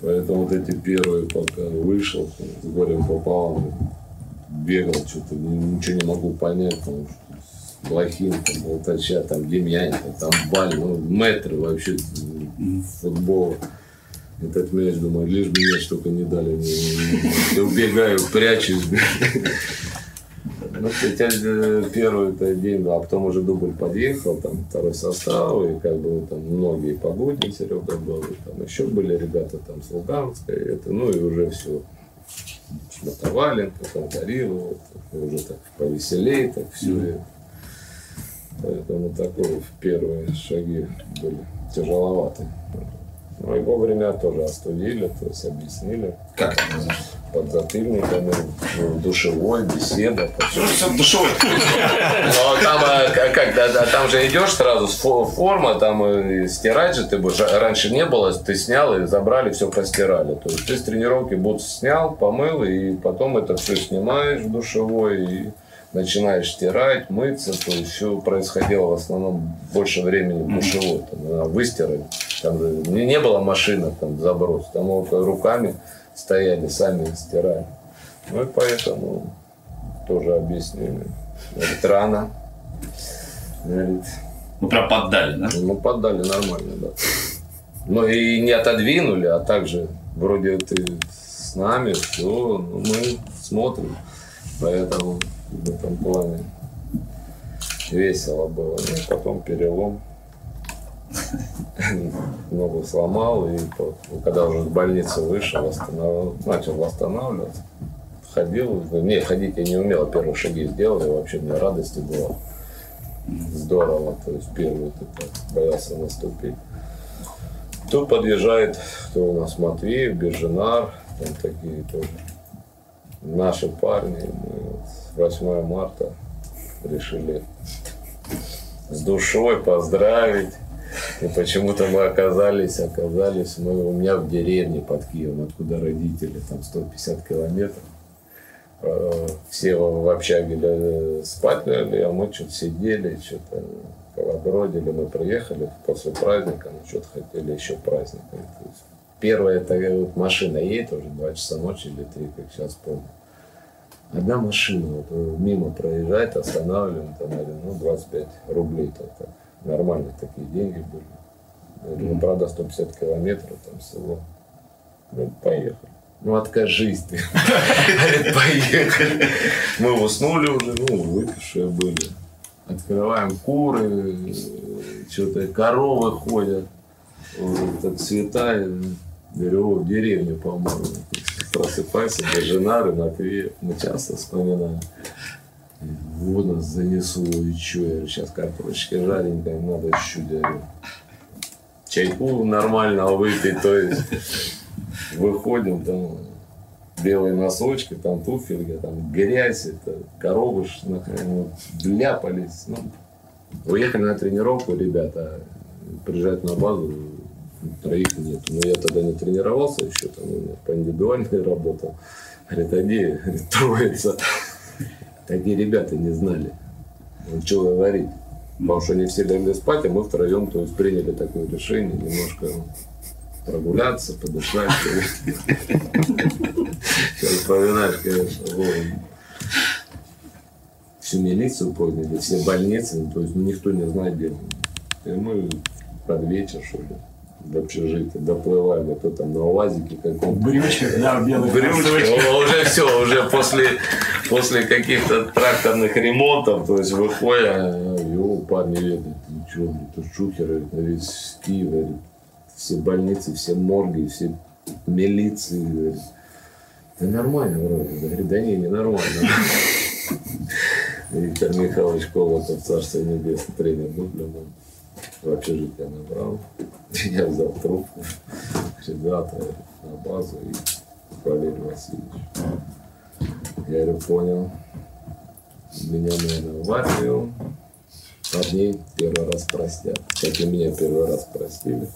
Поэтому вот эти первые, пока вышел, с горем пополам, бегал, что-то ничего не могу понять, потому что Блохин, там, Болтача, там, Демьяненко, там, Баль, ну, метры вообще футбола. Этот мяч, думаю, лишь бы мяч только не дали. Я убегаю, прячусь. Ну, хотя первый это день, а потом уже дубль подъехал, там второй состав, и как бы там многие погодни Серега был, и там еще были ребята там с Луганска, и это, ну и уже все. Мотоваленко, и уже так повеселее, так все. Поэтому такое первые шаги были тяжеловаты. Ну и вовремя тоже остудили, то есть объяснили. Как это произошло? Под затыльниками, ну, душевой, беседа. Что же все душевой? Ну, там, э, к- как, да, да, там же идешь сразу, форма, там стирать же ты будешь. А Раньше не было, ты снял и забрали, все простирали. То есть ты с тренировки бутсы снял, помыл, и потом это все снимаешь в душевой, и начинаешь стирать, мыться. То все происходило в основном больше времени в душевой. Там, надо выстирать. Там же не, не было машинок, там заброс. Там вот руками стояли, сами стирали. Ну и поэтому тоже объяснили. Говорит, рано. Говорит, Ну прям поддали, да? ну поддали нормально, да. Ну и не отодвинули, а также вроде ты с нами, все, ну, мы смотрим. Поэтому в этом плане весело было. Ну, потом перелом. Ногу сломал, и вот, когда уже в больницу вышел, начал восстанавливаться. Ходил, не, ходить я не умел, первые шаги сделал, и вообще мне радости было здорово, то есть первый ты боялся наступить. Тут подъезжает, кто у нас, Матвеев, Бежинар, там такие тоже наши парни. Мы вот 8 марта решили с душой поздравить. И почему-то мы оказались, оказались мы у меня в деревне под Киевом, откуда родители, там 150 километров. Э, Все в общаге спать лягли, а мы что-то сидели, что-то колобродили. Мы приехали после праздника, мы что-то хотели еще праздника. Первая это вот машина едет уже 2 часа ночи или 3, как сейчас помню. Одна машина вот, э, мимо проезжает, останавливаем, там, ну, 25 рублей только. Нормальные такие деньги были. Ну, правда, 150 километров, там село. Ну, поехали. Ну, откажись ты. Говорит, поехали. Мы уснули уже, ну, выпившие были. Открываем куры, что-то коровы ходят. Вот цвета, «О, в деревне, по-моему. Просыпайся, жена, Матвеев. Мы часто вспоминаем. Вот нас занесло, и что, я сейчас картошечка жаренькая, надо говорю, чайку нормального выпить, то есть выходим, там белые носочки, там туфельки, там грязь, это коровы ж нахрен, вот, вляпались. Ну, уехали на тренировку, ребята, приезжают на базу, троих нет. Но я тогда не тренировался еще, там по индивидуальной работал. Говорит, а говорит, троица? Такие ребята не знали. Ну, что говорить. Потому что они все легли спать, а мы втроем то есть, приняли такое решение немножко прогуляться, подышать. Сейчас вспоминаешь, конечно, всю милицию подняли, все больницы, то есть ну, никто не знает, где. И мы под вечер, что ли, в общежитие доплываем, кто там на УАЗике каком-то. Брючек, да, белый ну, уже все, уже после, после каких-то тракторных ремонтов, то есть выходя, его парни видят, ты что, это шухер, говорит, на весь Киев, говорит, все больницы, все морги, все милиции, говорит. Да нормально вроде. Я говорю, да не, не нормально. Виктор Михайлович Колотов, Царство Небесное, тренер дубля был. В общежитие набрал. Я взял трубку. Ребята на базу и Валерий Васильевич. Я говорю, понял. Меня, наверное, в армию. Парней первый раз простят. Как и меня первый раз простили.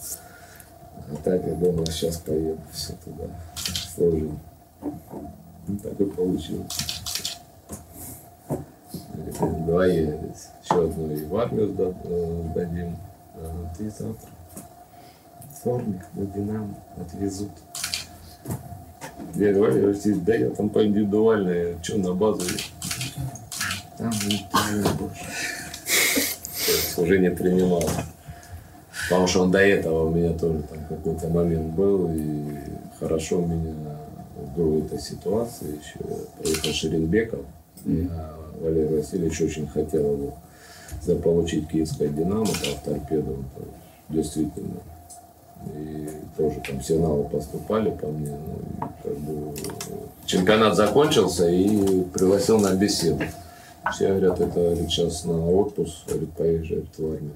А так я думал, сейчас поеду все туда. Служить. Ну, так и получилось. Давай я еще одну и в армию э, сдадим. А ты завтра вторник на Динамо отвезут. Я говорю, я да я там по индивидуальной, что на базу? Там больше. Не принимал. Потому что он до этого у меня тоже там какой-то момент был, и хорошо меня в другой этой ситуации еще приехал Шеренбеков, и а, Валерий Васильевич очень хотел его заполучить киевское Динамо, там, в торпеду, там действительно. И тоже там сигналы поступали по мне. ну, как бы, чемпионат закончился и пригласил на беседу. Все говорят, это говорит, сейчас на отпуск, говорит, поезжай в армию.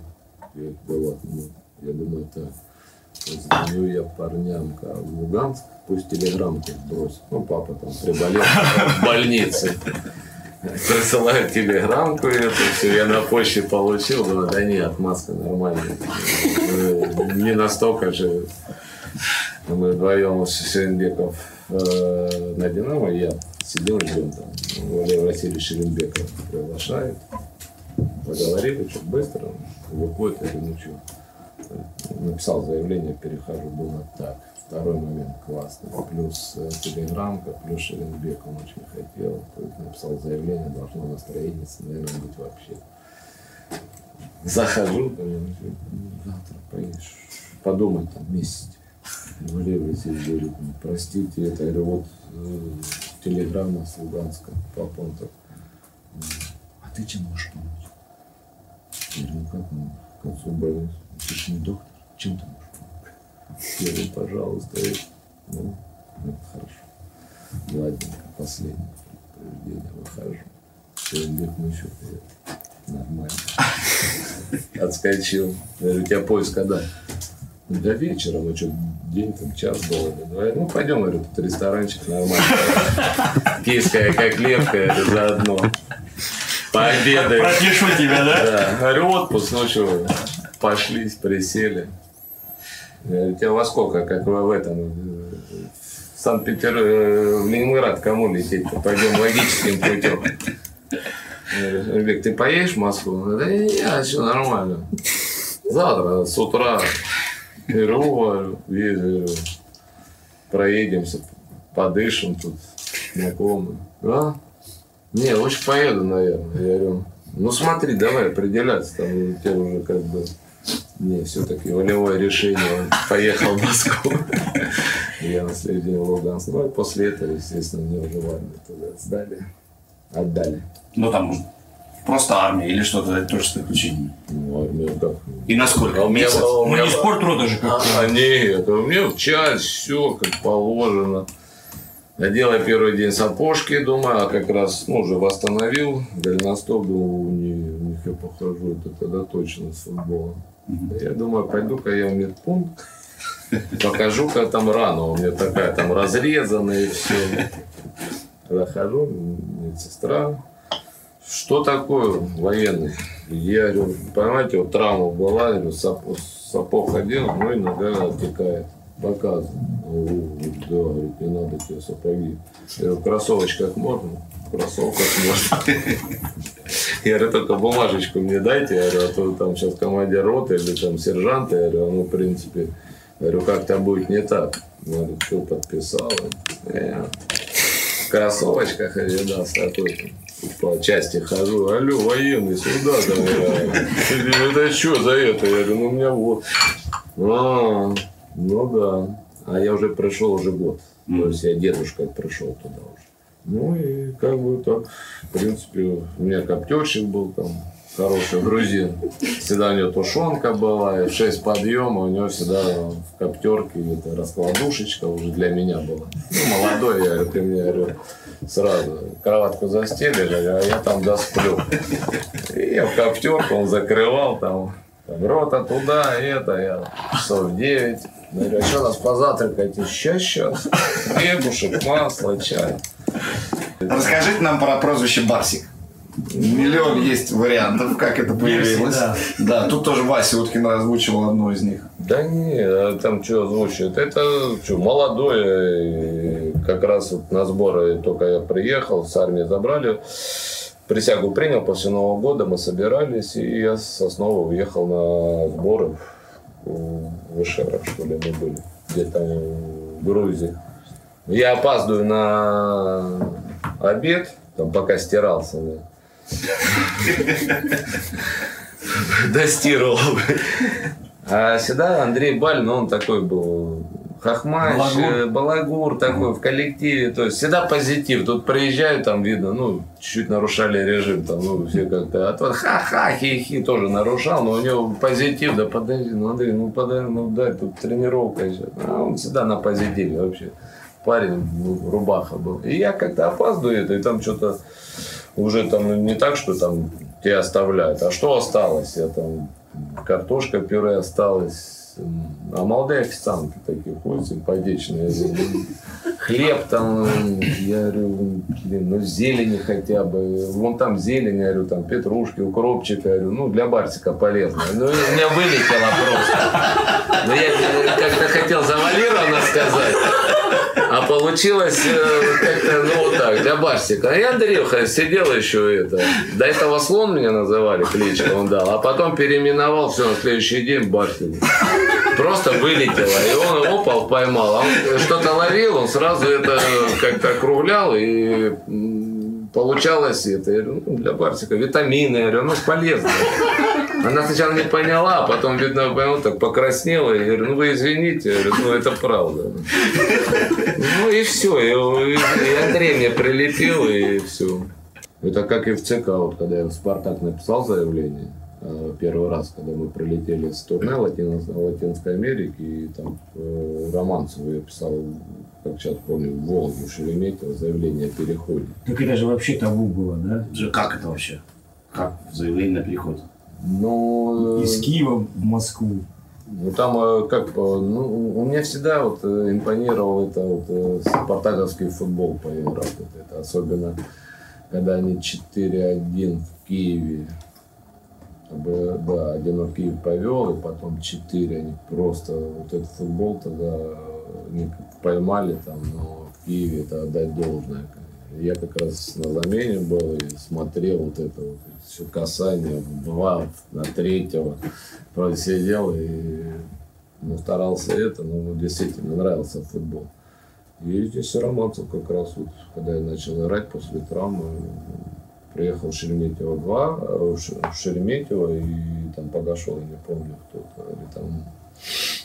Я говорю, да ладно, ну, я думаю, так. Звоню я парням как в Луганск, пусть телеграммку бросят. Ну, папа там приболел в больнице. Присылаю телеграммку эту, все, я на почте получил, думаю, да нет, отмазка нормальная. Э, Не настолько же. Мы вдвоем с Шерембеков э, на Динамо, я сидел ждем там. Валерий Васильевич Шерембеков приглашает. Поговорили, что быстро. Выходит, я ну что, написал заявление, перехожу, было так. Второй момент классный. Плюс э, телеграммка, плюс Шерембек он очень хотел. Написал заявление, должно настроение, наверное, быть вообще. Захожу, «Ну, завтра поедешь. Подумай там месяц. Валерий говорит, «Ну, простите, это, говорю, вот э, телеграмма с Луганска, папа, он так, «Ну, а ты чем можешь помочь? Я говорю, ну как, ну, к концу больницы, ты же не доктор, чем ты можешь говорю, пожалуйста, это, ну, это хорошо. Ладненько, последнее предупреждение, выхожу. Человек ну еще нормально. Отскочил. Я говорю, у тебя поезд когда? «Ну, До вечера, ну что, день там, час был. два». Ну, пойдем, говорю, тут ресторанчик нормальный. Киевская коклетка, это заодно. Пообедаем. Пропишу тебя, да? Да, говорю, отпуск, ну что, пошли, присели. Я говорю, у тебя во сколько, как в этом, э, в Санкт-Петербург, в Ленинград кому лететь? Пойдем логическим путем. Я Ребек, ты поедешь в Москву? Да нет, все нормально. Завтра с утра. Езжу, говорю, проедемся, подышим тут, знакомые. Да? Не, лучше поеду, наверное. Я говорю, ну смотри, давай определяться, там у тебя уже как бы не, все-таки волевое решение. Он поехал в Москву. Я на следующий день в Луганск. Ну и после этого, естественно, мне уже армию туда сдали. Отдали. Ну там просто армия или что-то, тоже приключение. Ну, армию как? И насколько? А у меня, у Ну меня- не спорт рода же как А, нет, у меня в час все как положено. Надела первый день сапожки, думаю, а как раз, ну, уже восстановил думаю, не, у них я похожу, это тогда точно с футболом. Я думаю, пойду-ка я в медпункт, покажу-ка там рану, у меня такая там разрезанная и все. Захожу, медсестра, что такое военный? Я говорю, понимаете, вот травма была, говорю, сап- сапог ходил, ну и нога оттекает. Показываю. О, да, говорит, не надо тебе сапоги. Я говорю, кроссовочках можно? В кроссовках можно. Я говорю, только бумажечку мне дайте, я говорю, а то там сейчас командир роты или там сержант, я говорю, ну, в принципе, говорю, как-то будет не так. Я говорю, что подписал? Я в кроссовочках, я да, с такой по части хожу, алло, военный, сюда давай. Это что за это? Я говорю, ну у меня вот. А, ну да. А я уже пришел уже год. То есть я дедушкой пришел туда уже. Ну и как бы так, в принципе, у меня коптерщик был там, хороший грузин. Всегда у него тушенка была, и в 6 подъема у него всегда в коптерке это раскладушечка уже для меня была. Ну, молодой, я ты мне говорю, сразу кроватку говорю, а я там досплю. И я в коптерку, он закрывал там, там рота туда, это, я часов 9. Говорю, а что нас позавтракать? Сейчас, сейчас. Хлебушек, масло, чай. Расскажите нам про прозвище Барсик. Миллион есть вариантов, как это появилось. да. Да, тут тоже Вася Уткин озвучивал одну из них. Да не, а там что озвучивают? Это что, молодой, и как раз вот на сборы только я приехал, с армии забрали. Присягу принял после Нового года, мы собирались, и я с Основы уехал на сборы в Ишерах, что ли, мы были, где-то в Грузии. Я опаздываю на обед, там пока стирался. Достирывал. А всегда Андрей Балин, он такой был хохмач, Балагур. э, балагур такой в коллективе, то есть всегда позитив. Тут приезжают, там видно, ну, чуть-чуть нарушали режим, там, ну, все как-то, а тот ха-ха, хи-хи тоже нарушал, но у него позитив, да подожди, ну, Андрей, ну, подожди, ну, дай, тут тренировка еще. А он всегда на позитиве вообще. Парень, ну, рубаха был. И я как-то опаздываю это, и там что-то уже там не так, что там тебя оставляют, а что осталось? Я там картошка, пюре осталось, А молодые официантки такие ходят, симпатичные. Хлеб там, я говорю, блин, ну зелени хотя бы. Вон там зелень, я говорю, там петрушки, укропчик, я говорю, ну для Барсика полезно. Ну, у меня вылетело просто. Но я как-то хотел завалированно сказать. А получилось э, как-то, ну вот так, для Барсика. А я Андрюха сидел еще это. До этого слон меня называли, кличку он дал. А потом переименовал все на следующий день Барсик. Просто вылетело. И он опал, поймал. А он что-то ловил, он сразу это как-то округлял и получалось это. Я говорю, ну, для Барсика витамины, я говорю, ну полезно. Она сначала не поняла, а потом, видно, поняла, так покраснела. И говорю, ну вы извините, я говорю, ну это правда. Ну и все, и, и Андрей мне прилепил, и все. Это как и в ЦК, вот когда я в «Спартак» написал заявление, первый раз, когда мы прилетели с турне Латино, Латинской Америки, и там э, Романцеву я писал, как сейчас помню, в Волге, в Шереметьево, заявление о переходе. Так это же вообще табу было, да? Же Как это вообще? Как заявление на переход? Но... Из Киева в Москву. Ну там э, как, э, ну, у меня всегда вот э, импонировал это вот э, спартаковский футбол поиграть. Вот это. Особенно, когда они 4-1 в Киеве. Да, 1 Киев повел, и потом 4 они просто, вот этот футбол тогда не поймали там, но Киеве это отдать должное. Я как раз на замене был и смотрел вот это вот все касание, два на третьего, правда, сидел и ну, старался это, но действительно нравился футбол. И здесь Романцев как раз вот, когда я начал играть после травмы, приехал в Шереметьево 2, в Шереметьево, и там подошел, я не помню кто-то, или там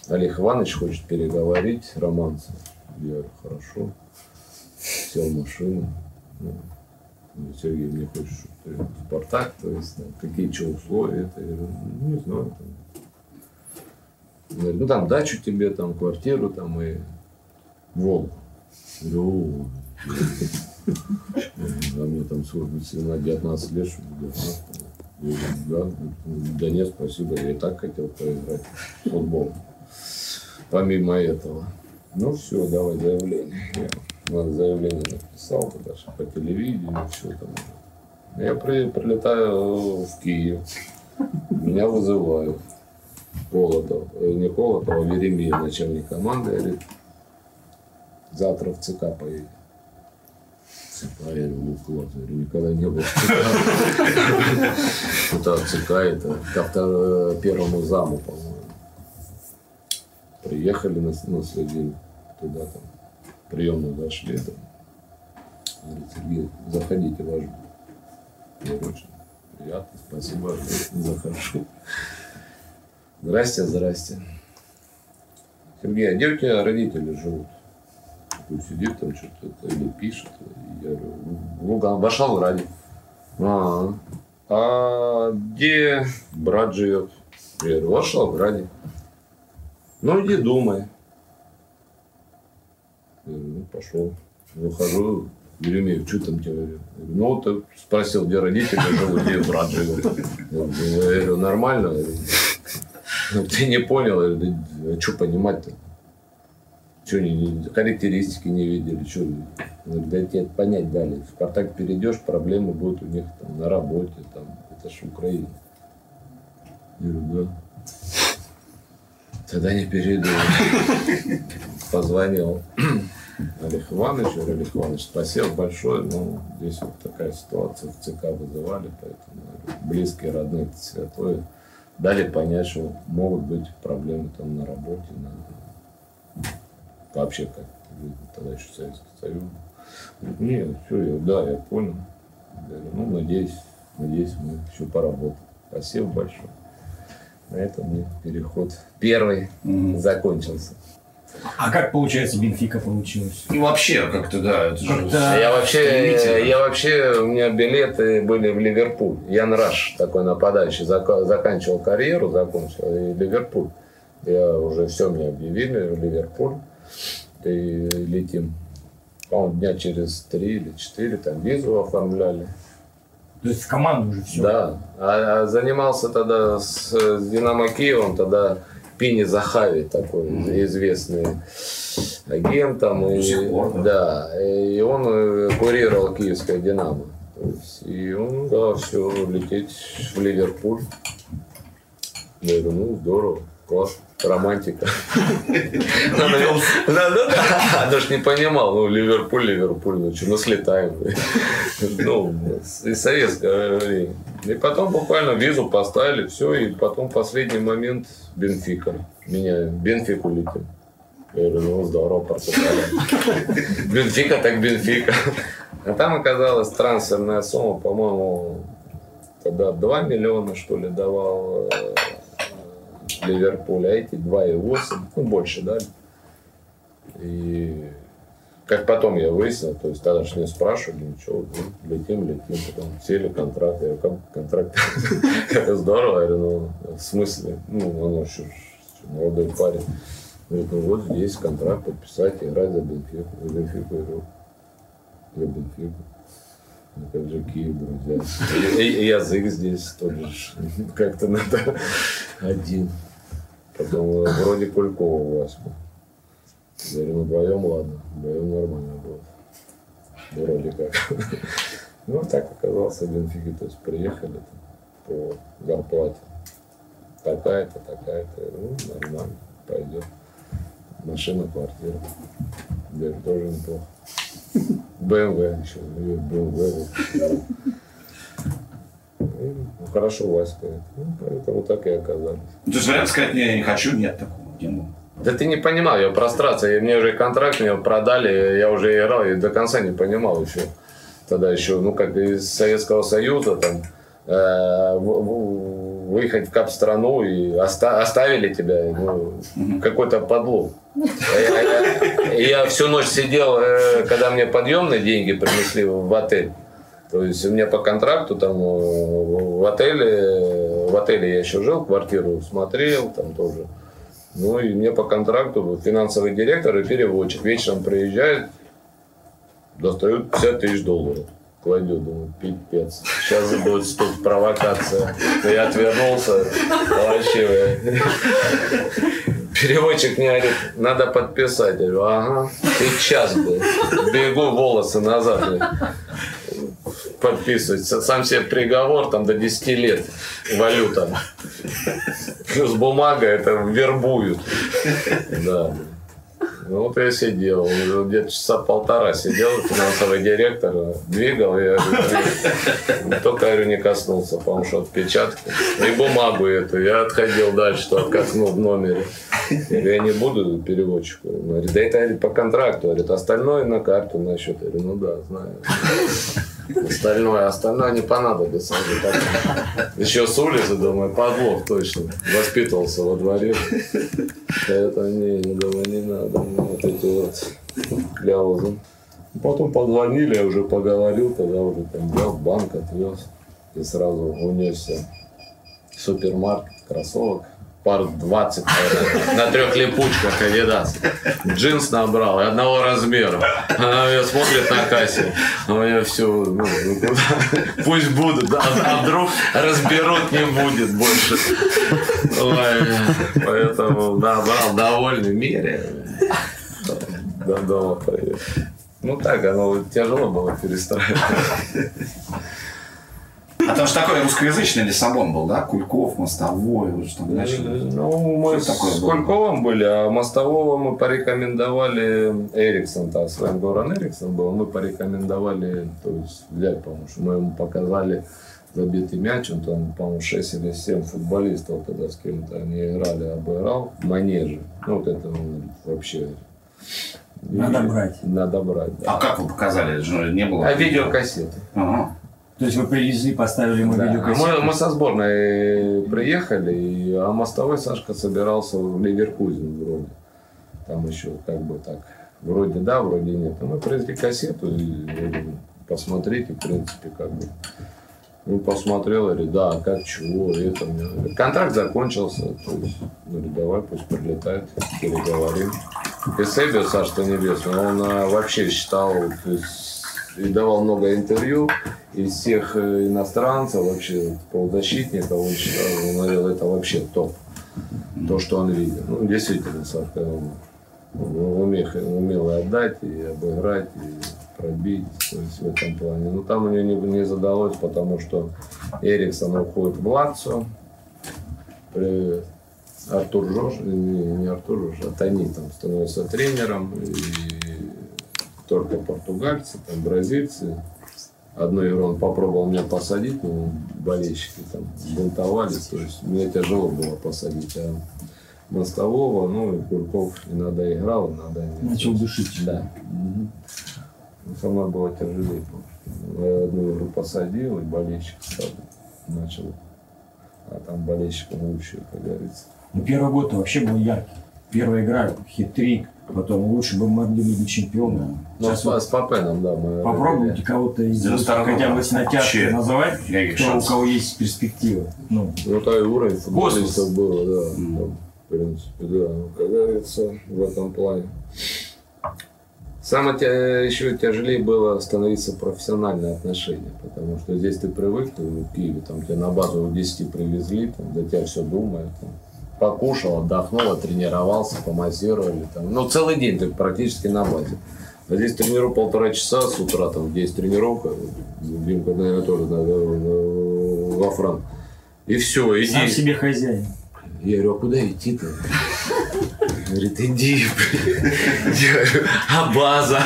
Олег Иванович хочет переговорить, Романцев. Я говорю, хорошо. Сел в машину. Ну, Сергей, мне хочешь ты Спартак, то есть там, какие что условия, это, я говорю, ну, не знаю. Там. Ну там дачу тебе, там квартиру, там и Волгу. Говорю, а мне там сколько, 19 лет, что 19, я говорю, да, да нет, спасибо, я и так хотел поиграть в футбол. Помимо этого. Ну все, давай заявление. Я заявление написал, даже по телевидению, все там. Я при, прилетаю в Киев, меня вызывают. Колотов, э, не Колотов, а Веремия, начальник команды, говорит, завтра в ЦК поедем. ЦК, я говорю, ну класс, я говорю, никогда не был ЦК. ЦК, это ко первому заму, по-моему. Приехали на, на следин туда, там, приемную зашли, там. Говорит, Сергей, заходите, ваш мне очень приятно, спасибо, захожу. Здрасте, здрасте. Сергей, а где у тебя родители живут? Он сидит там что-то или пишет. Я говорю, ну, в Волгограде. А, а где брат живет? Я говорю, в Волгограде. Ну, иди думай. Я говорю, ну, пошел. Выхожу, Еремеев, что там тебе говорю? Ну, вот э, спросил, где родители живут, где брат живет. Я говорю, нормально. Я говорю, ну, ты не понял, я да, а что понимать-то? Что, не, характеристики не видели, что? Да тебе понять дали. В Спартак перейдешь, проблемы будут у них там на работе, там, это ж Украина. Я говорю, да. Тогда не перейду. Позвонил. Олег Иванович. Олег Иванович, спасибо большое, но здесь вот такая ситуация, в ЦК вызывали, поэтому близкие, родные, святое, дали понять, что могут быть проблемы там на работе, на... вообще как тогда еще Советский Союз. Говорит, нет, все, я, да, я понял. Говорю, ну, надеюсь, надеюсь, мы еще поработаем. Спасибо большое. На этом мне переход первый mm-hmm. закончился. А как, получается, Бенфика получилось? Ну, вообще, как-то, да. Это как же я вообще, я вообще, у меня билеты были в Ливерпуль. Ян Раш, такой нападающий, зак- заканчивал карьеру, закончил, и Ливерпуль. Я уже все, мне объявили в Ливерпуль. И летим. По-моему, дня через три или четыре там визу оформляли. То есть в команду уже все? Да. А, а занимался тогда с, с Динамо Киевом, тогда Пини Захави, такой известный агент там. До И, пор, да, и он э, курировал киевское «Динамо». Есть, И он, да, все, лететь в Ливерпуль. Я говорю, ну, здорово, класс, романтика. Да, да, да. Даже не понимал, ну, Ливерпуль, Ливерпуль, ну, что, ну, слетаем. Ну, из советского времени. И потом буквально визу поставили, все, и потом последний момент Бенфика. Меня Бенфику летим. Я говорю, ну, здорово, Португалия. Бенфика так Бенфика. А там оказалась трансферная сумма, по-моему, тогда 2 миллиона, что ли, давал э, Ливерпуль, а эти 2,8, ну, больше дали. И как потом я выяснил, то есть тогда же не спрашивали ничего, ну, летим, летим, потом сели контракт, я говорю, как контракт? Здорово, я говорю, ну, в смысле, ну, он еще молодой парень. Говорит, ну вот здесь контракт подписать, играть за Бенфику. За Бенфику играл. За Бенфику. Ну, как же Киев, друзья. Язык здесь тоже как-то надо один. Потом вроде Кулькова у вас был. Говорю, ну вдвоем ладно, вдвоем нормально будет. Вроде как. Ну, так оказался в Бенфике. То есть приехали по зарплате. Такая-то, такая-то. Ну, нормально, пойдет. Машина, квартира. Говорю, тоже неплохо. БМВ еще. говорю, БМВ. И, Ну, хорошо, Васька. Ну, поэтому так и оказались. Ну, То есть вариант сказать, не, я не хочу, нет такого. Тему. Да ты не понимал, я прострация, мне уже контракт мне продали, я уже играл, и до конца не понимал еще. Тогда еще, ну как из Советского Союза, там, э, выехать в кап-страну и оста- оставили тебя, ну, какой-то подлог. А Я, я- я всю ночь сидел, э, когда мне подъемные деньги принесли в отель. То есть у меня по контракту там э, в отеле, в отеле я еще жил, квартиру смотрел, там тоже. Ну и мне по контракту финансовый директор и переводчик вечером приезжает, достают 50 тысяч долларов. Кладет, думаю, пипец. Сейчас будет тут провокация. Я отвернулся. Вообще. Переводчик мне говорит, надо подписать. Я говорю, ага, сейчас, блядь. Бегу волосы назад. Подписывать. Сам себе приговор там до 10 лет. Валюта. Плюс бумага, это вербуют. Да. Ну вот я сидел, где-то часа полтора сидел, финансовый директор, двигал, я говорю, только, говорю, не коснулся, потому что отпечатки. И бумагу эту, я отходил дальше, что откоснул в номере. Я не буду переводчику. Он говорит, да это по контракту, говорит, остальное на карту на счет. Я говорю, ну да, знаю. Остальное, остальное не понадобится. Так. Еще с улицы, думаю, подлог точно. Воспитывался во дворе. Это не, не думаю, не надо. мне Вот эти вот кляузы. Потом позвонили, я уже поговорил, тогда уже там взял банк, отвез. И сразу унесся в супермаркет кроссовок. Пар 20, наверное, на трех липучках Adidas. Джинс набрал, и одного размера. Она меня смотрит на кассе. А у меня все, ну, ну? Пусть будут, а, а вдруг разберут, не будет больше. Ой, поэтому набрал довольный мере. До дома поехал. Ну так, оно тяжело было перестраивать. А там же такой русскоязычный Лиссабон был, да? Кульков, Мостовой, же там начали. Ну, мы Что с было? Кульковым были, а Мостового мы порекомендовали Эриксон, да, Свен Горан Эриксон был, мы порекомендовали, то есть взять, потому что мы ему показали забитый мяч, он там, по-моему, 6 или 7 футболистов тогда с кем-то они играли, обыграл в манеже. Ну, вот это он вообще... Надо И- брать. Надо брать, да. А как вы показали? Это же не было. А видеокассеты. Ага. То есть вы привезли, поставили ему Да. видеокассету? Мы, мы со сборной приехали, и, а мостовой Сашка собирался в Ливеркузен вроде. Там еще как бы так, вроде да, вроде нет. Но мы привезли кассету и посмотрите, в принципе, как бы. Ну, посмотрел, говорит, да, а как, чего, это. мне говорит, Контракт закончился, то есть, говорю, давай, пусть прилетает, переговорим. Эсебио, Саша Небесный, он а, вообще считал, то есть, и давал много интервью, из всех э, иностранцев, вообще полузащитников, он говорил, это вообще топ. то, что он видел. Ну, действительно, Сашка он, он умел, умел и отдать, и обыграть, и пробить, то есть в этом плане. Но там у него не, не задалось, потому что Эриксон уходит в Лацо, Артур Жош, не, не Артур Жош, а Тони там становится тренером, и только португальцы, там бразильцы. Одну игру он попробовал меня посадить, но болельщики там бунтовались, то есть мне тяжело было посадить. А Мостового, ну, и Курков иногда играл, иногда нет. Начал душить. Да. Ну, Со мной было тяжелее. Я одну игру посадил, и болельщик сразу начал. А там болельщикам лучше, как говорится. Ну, первый год вообще был яркий. Первая игра, хитрик, потом лучше бы могли быть чемпионом. Ну, Сейчас с, вот с Папеном, да, мы... попробуйте кого-то из хотя бы с натяжкой вообще называть, кто, у кого есть перспектива. Ну, Ну, то и уровень футболистов Космос. был, да. Там, в принципе, да. Ну, Как говорится, в этом плане. Самое тя- еще тяжелее было становиться в профессиональные отношения, потому что здесь ты привык, ты в Киеве, там тебя на базу у 10 привезли, там, за тебя все думают, там, покушал, отдохнул, тренировался, помассировали, там, ну, целый день ты практически на базе. А здесь тренирую полтора часа с утра, там, где есть тренировка, Димка, наверное, тоже в- во Фран. И все, иди. сам себе хозяин. Я говорю, а куда идти-то? Говорит, иди. Говорю, а база?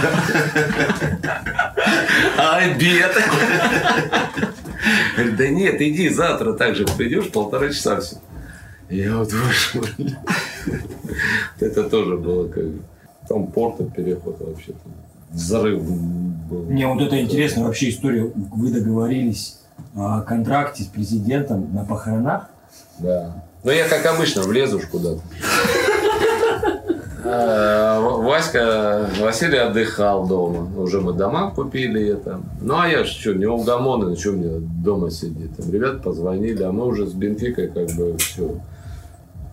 А обед? Говорит, да нет, иди завтра так же придешь, полтора часа все. Я вот вышел. Это тоже было как... Там порта переход вообще. Взрыв был. Мне вот это интересная вообще история. Вы договорились о контракте с президентом на похоронах. Да. Ну, я, как обычно, влезу ж куда-то. А, Васька, Василий отдыхал дома. Уже мы дома купили это. Ну, а я ж что, не угомонный, что мне дома сидеть. Там ребят позвонили, а мы уже с Бенфикой как бы все.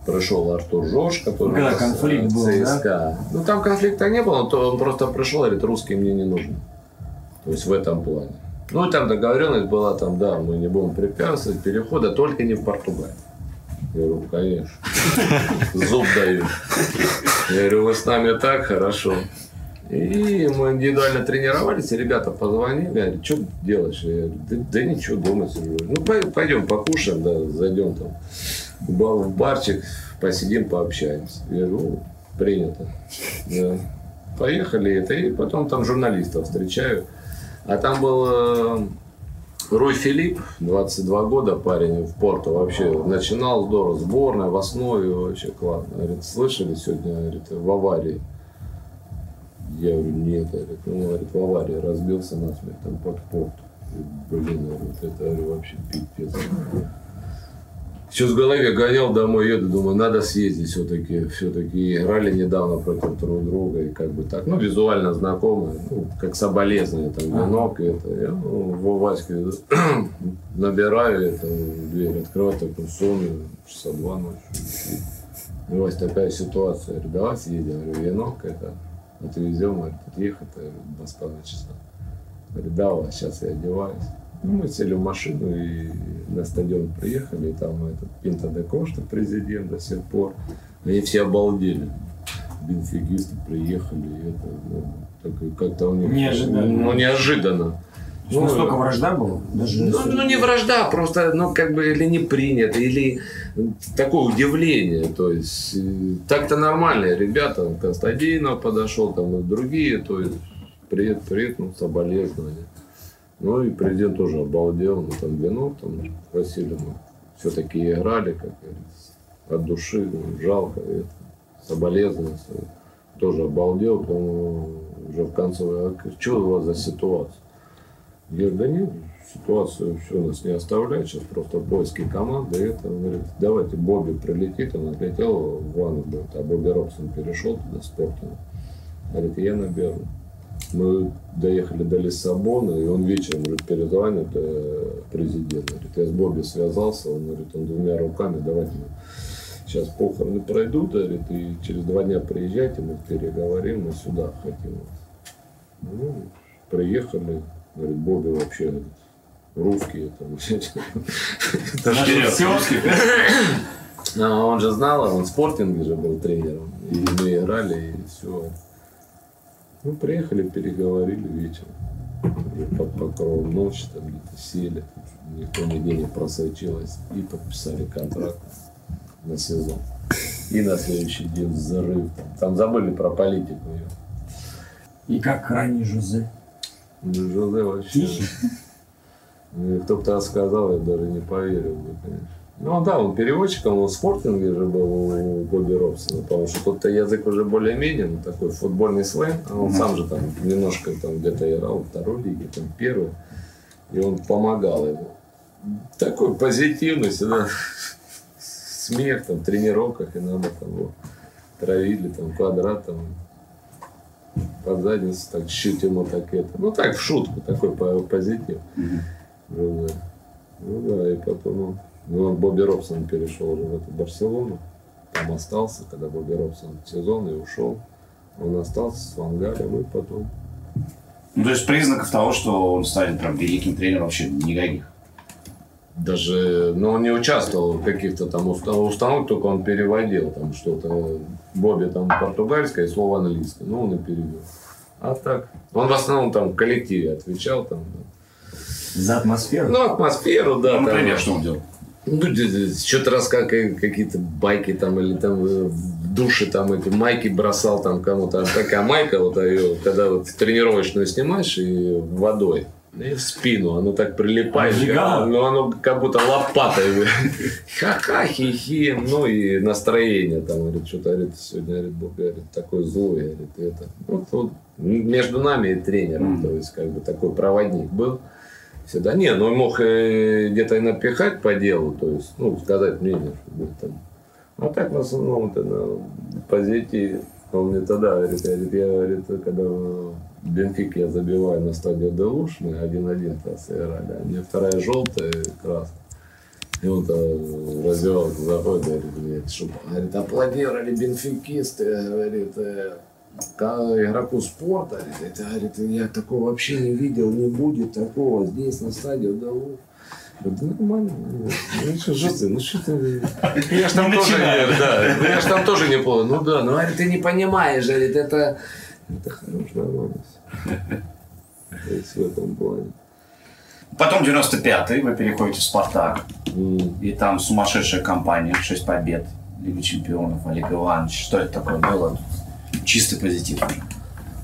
Пришел Артур Жош, который нас, конфликт э, был, да? ЦСКА. Ну, там конфликта не было, то он просто пришел и говорит, русские мне не нужны. То есть в этом плане. Ну, и там договоренность была, там, да, мы не будем препятствовать перехода, только не в Португалию. Я говорю, конечно. Зуб даю. Я говорю, вы с нами так хорошо. И мы индивидуально тренировались, и ребята позвонили, говорят, что делаешь? Я говорю, да, да ничего, дома сижу. Ну, пой- пойдем покушаем, да, зайдем там в ба- в барчик, посидим, пообщаемся. Я говорю, «Ну, принято. Да. Поехали это, и потом там журналистов встречаю. А там был э, Руй Филипп, 22 года парень в Порту вообще начинал здорово, сборная в основе вообще классно. Говорит, слышали сегодня, говорит, в аварии. Я говорю, нет, говорит, ну, говорит, в аварии разбился насмерть там под порт. Блин, говорю, вот это говорю, вообще пипец. Еще с голове гонял домой, еду, думаю, надо съездить все-таки. Все-таки играли недавно против друг друга, и как бы так, ну, визуально знакомые, ну, как соболезнование, там, венок, и это. Я ну, в Ваське набираю это, дверь, открываю такой сон, часа два ночи. И, Вась, такая ситуация. Говорю, давай съедем. Я говорю, венок это, отвезем, говорит, ехать, говорю, два с половиной часа. Говорит, давай, сейчас я одеваюсь. Ну, мы сели в машину и на стадион приехали, и там этот Пинта де Кошта, президент до сих пор. Они все обалдели. Бенфигисты приехали, и это, ну, такой, как-то у них... Неожиданно. Ну, неожиданно. Ну, настолько вражда была? Даже Ну, ну, не вражда, просто, ну, как бы, или не принято, или такое удивление. То есть, э, так-то нормальные ребята, Константинов подошел, там и другие, то есть, привет, привет, ну, соболезнования. Ну, и президент тоже обалдел, ну, там, вино, там, Василий, мы все-таки играли, как от души, ну, жалко, это, соболезнования, тоже обалдел, потом уже в конце, а что у вас за ситуация? Я говорю, да нет, ситуацию все нас не оставляет, сейчас просто поиски команды. И это, он говорит, давайте Бобби прилетит, он отлетел в говорит, а Бобби Робсон перешел туда с. Говорит, я наберу. Мы доехали до Лиссабона, и он вечером уже перезвонит э, президент. Говорит, я с Бобби связался, он говорит, он двумя руками, давайте мы сейчас похороны пройдут, говорит, и через два дня приезжайте, мы переговорим, мы сюда хотим. Ну, приехали, говорит, Бобби вообще говорит, русские там. А он же знал, он в спортинге же был тренером. И мы играли, и все. Ну, приехали, переговорили вечером. Уже под покровом ночи, там где-то сели. Никто нигде не просочилось. И подписали контракт на сезон. И на следующий день взрыв. Там, забыли про политику. И как ранний Жозе? Ну, Жозе вообще. Тихий? Мне кто-то рассказал, я даже не поверил бы, конечно. Ну да, он переводчиком, он в спортинге же был у Бобби Робсона, потому что тут-то язык уже более-менее, ну, такой футбольный сленг, а он сам же там немножко там где-то играл во второй лиге, там первый, и он помогал ему. Такой позитивный всегда, смех там, в тренировках, и надо там его травили, там, квадратом, под задницу, так чуть-чуть ему так это, ну так в шутку, такой по- позитив. Ну да. Ну да, и потом он, ну, он Бобби Робсон перешел уже в эту Барселону. Там остался, когда Бобби Робсон в сезон и ушел. Он остался с Вангалем и потом. Ну, то есть признаков того, что он станет прям великим тренером вообще никаких. Даже, ну, он не участвовал в каких-то там уста- установках, только он переводил там что-то. Бобби там португальское, слово английское. Ну, он и перевел. А так, он в основном там в коллективе отвечал там. За атмосферу? Ну, атмосферу, да. Ну, там, например, что он делал? Ну, что-то раз как какие-то байки там или там э, в душе там эти майки бросал там кому-то. А Такая майка, вот а ее, когда вот тренировочную снимаешь и водой. И в спину, оно так прилипает, Обжигало? ну оно как будто лопатой. Ха-ха, хи-хи, ну и настроение там, говорит, что-то, говорит, сегодня, говорит, Бог, говорит, такой злой, говорит, это. Вот, вот между нами и тренером, то есть как бы такой проводник был всегда. Не, ну мог э, где-то и напихать по делу, то есть, ну, сказать мнение, что там. А так в основном это на позитиве. Он мне тогда говорит, говорит, я говорит, когда в Бенфике я забиваю на стадии Делуш, мы один-один раз играли, а мне вторая желтая красная. И он то раздевалку заходит, говорит, говорит, что, говорит, аплодировали бенфикисты, говорит, ка- игроку спорта, говорит, это, говорит, я такого вообще не видел, не будет такого здесь на стадии. Говорю, Да нормально. Ну что, ты, ну что ты... Я ж там тоже, не- да, я ж там тоже неплохо. Ну да, ну говорит, ты не понимаешь, говорит, это... Это. То есть в этом плане. Потом 95-й, вы переходите в «Спартак», М. и там сумасшедшая компания, 6 побед, Лига чемпионов, Олег Иванович. Что это такое было? Чистый позитив.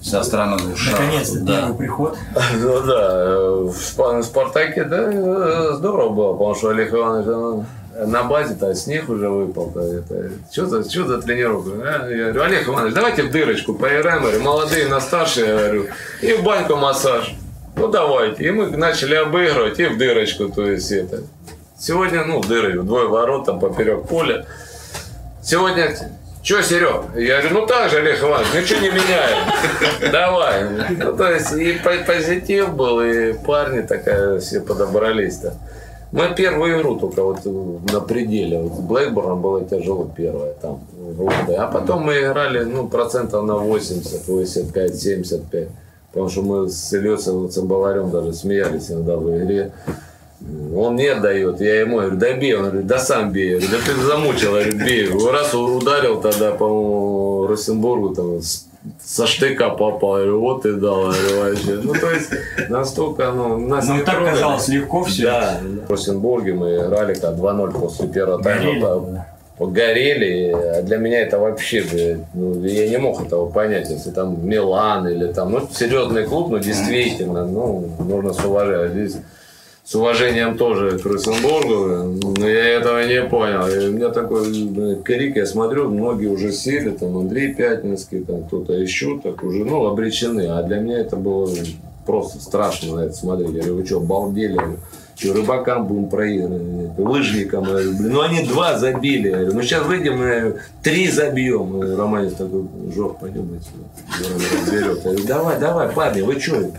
Вся страна душа. Наконец-то Да. первый приход. Ну да, э, в Спа- Спартаке, да, э, здорово было, потому что Олег Иванович на базе-то снег уже выпал-то. Это, что, за, что за тренировка? а? Я говорю, Олег Иванович, давайте в дырочку поиграем, говорю, молодые на старшие, я говорю, и в баньку массаж. Ну давайте. И мы начали обыгрывать и в дырочку, то есть это. Сегодня, ну, дыры, двое ворот там поперек поля. Сегодня, что, Серег? Я говорю, ну так же, Олег Иванович, ничего не меняем. Давай. Ну, то есть и по- позитив был, и парни такая все подобрались-то. Мы первую игру только вот на пределе. Вот с Блэкборном было тяжело первое там. А потом мы играли ну, процентов на 80, 85, 75. Потому что мы с Ильей Цимбаларем даже смеялись иногда в игре. Он не отдает. Я ему говорю, да бей. Он говорит, да сам бей. Я говорю, да ты замучил. Я говорю, бей. Раз ударил тогда, по-моему, Росенбургу там со штыка попал. Я говорю, вот ты дал. Я говорю, вообще. Ну, то есть, настолько, ну, нас Ну не так трогали. казалось легко все. Да, в Росенбурге мы играли как 2-0 после первого Горели. тайма. да. Погорели, а для меня это вообще, блядь, ну, я не мог этого понять, если там Милан или там, ну, серьезный клуб, ну, действительно, ну, нужно с уважением. Здесь с уважением тоже к Росенбургу, но я этого не понял. И у меня такой блядь, крик, я смотрю, многие уже сели, там Андрей Пятницкий, там кто-то еще, так уже, ну, обречены. А для меня это было просто страшно на это смотреть. Я говорю, вы что, обалдели? Что, рыбакам будем проигрывать, лыжникам, я говорю, блин, ну они два забили. Я говорю, ну сейчас выйдем, я говорю, три забьем. Романец такой, Жор, пойдем отсюда. Он разберет. Я говорю, давай, давай, парни, вы что?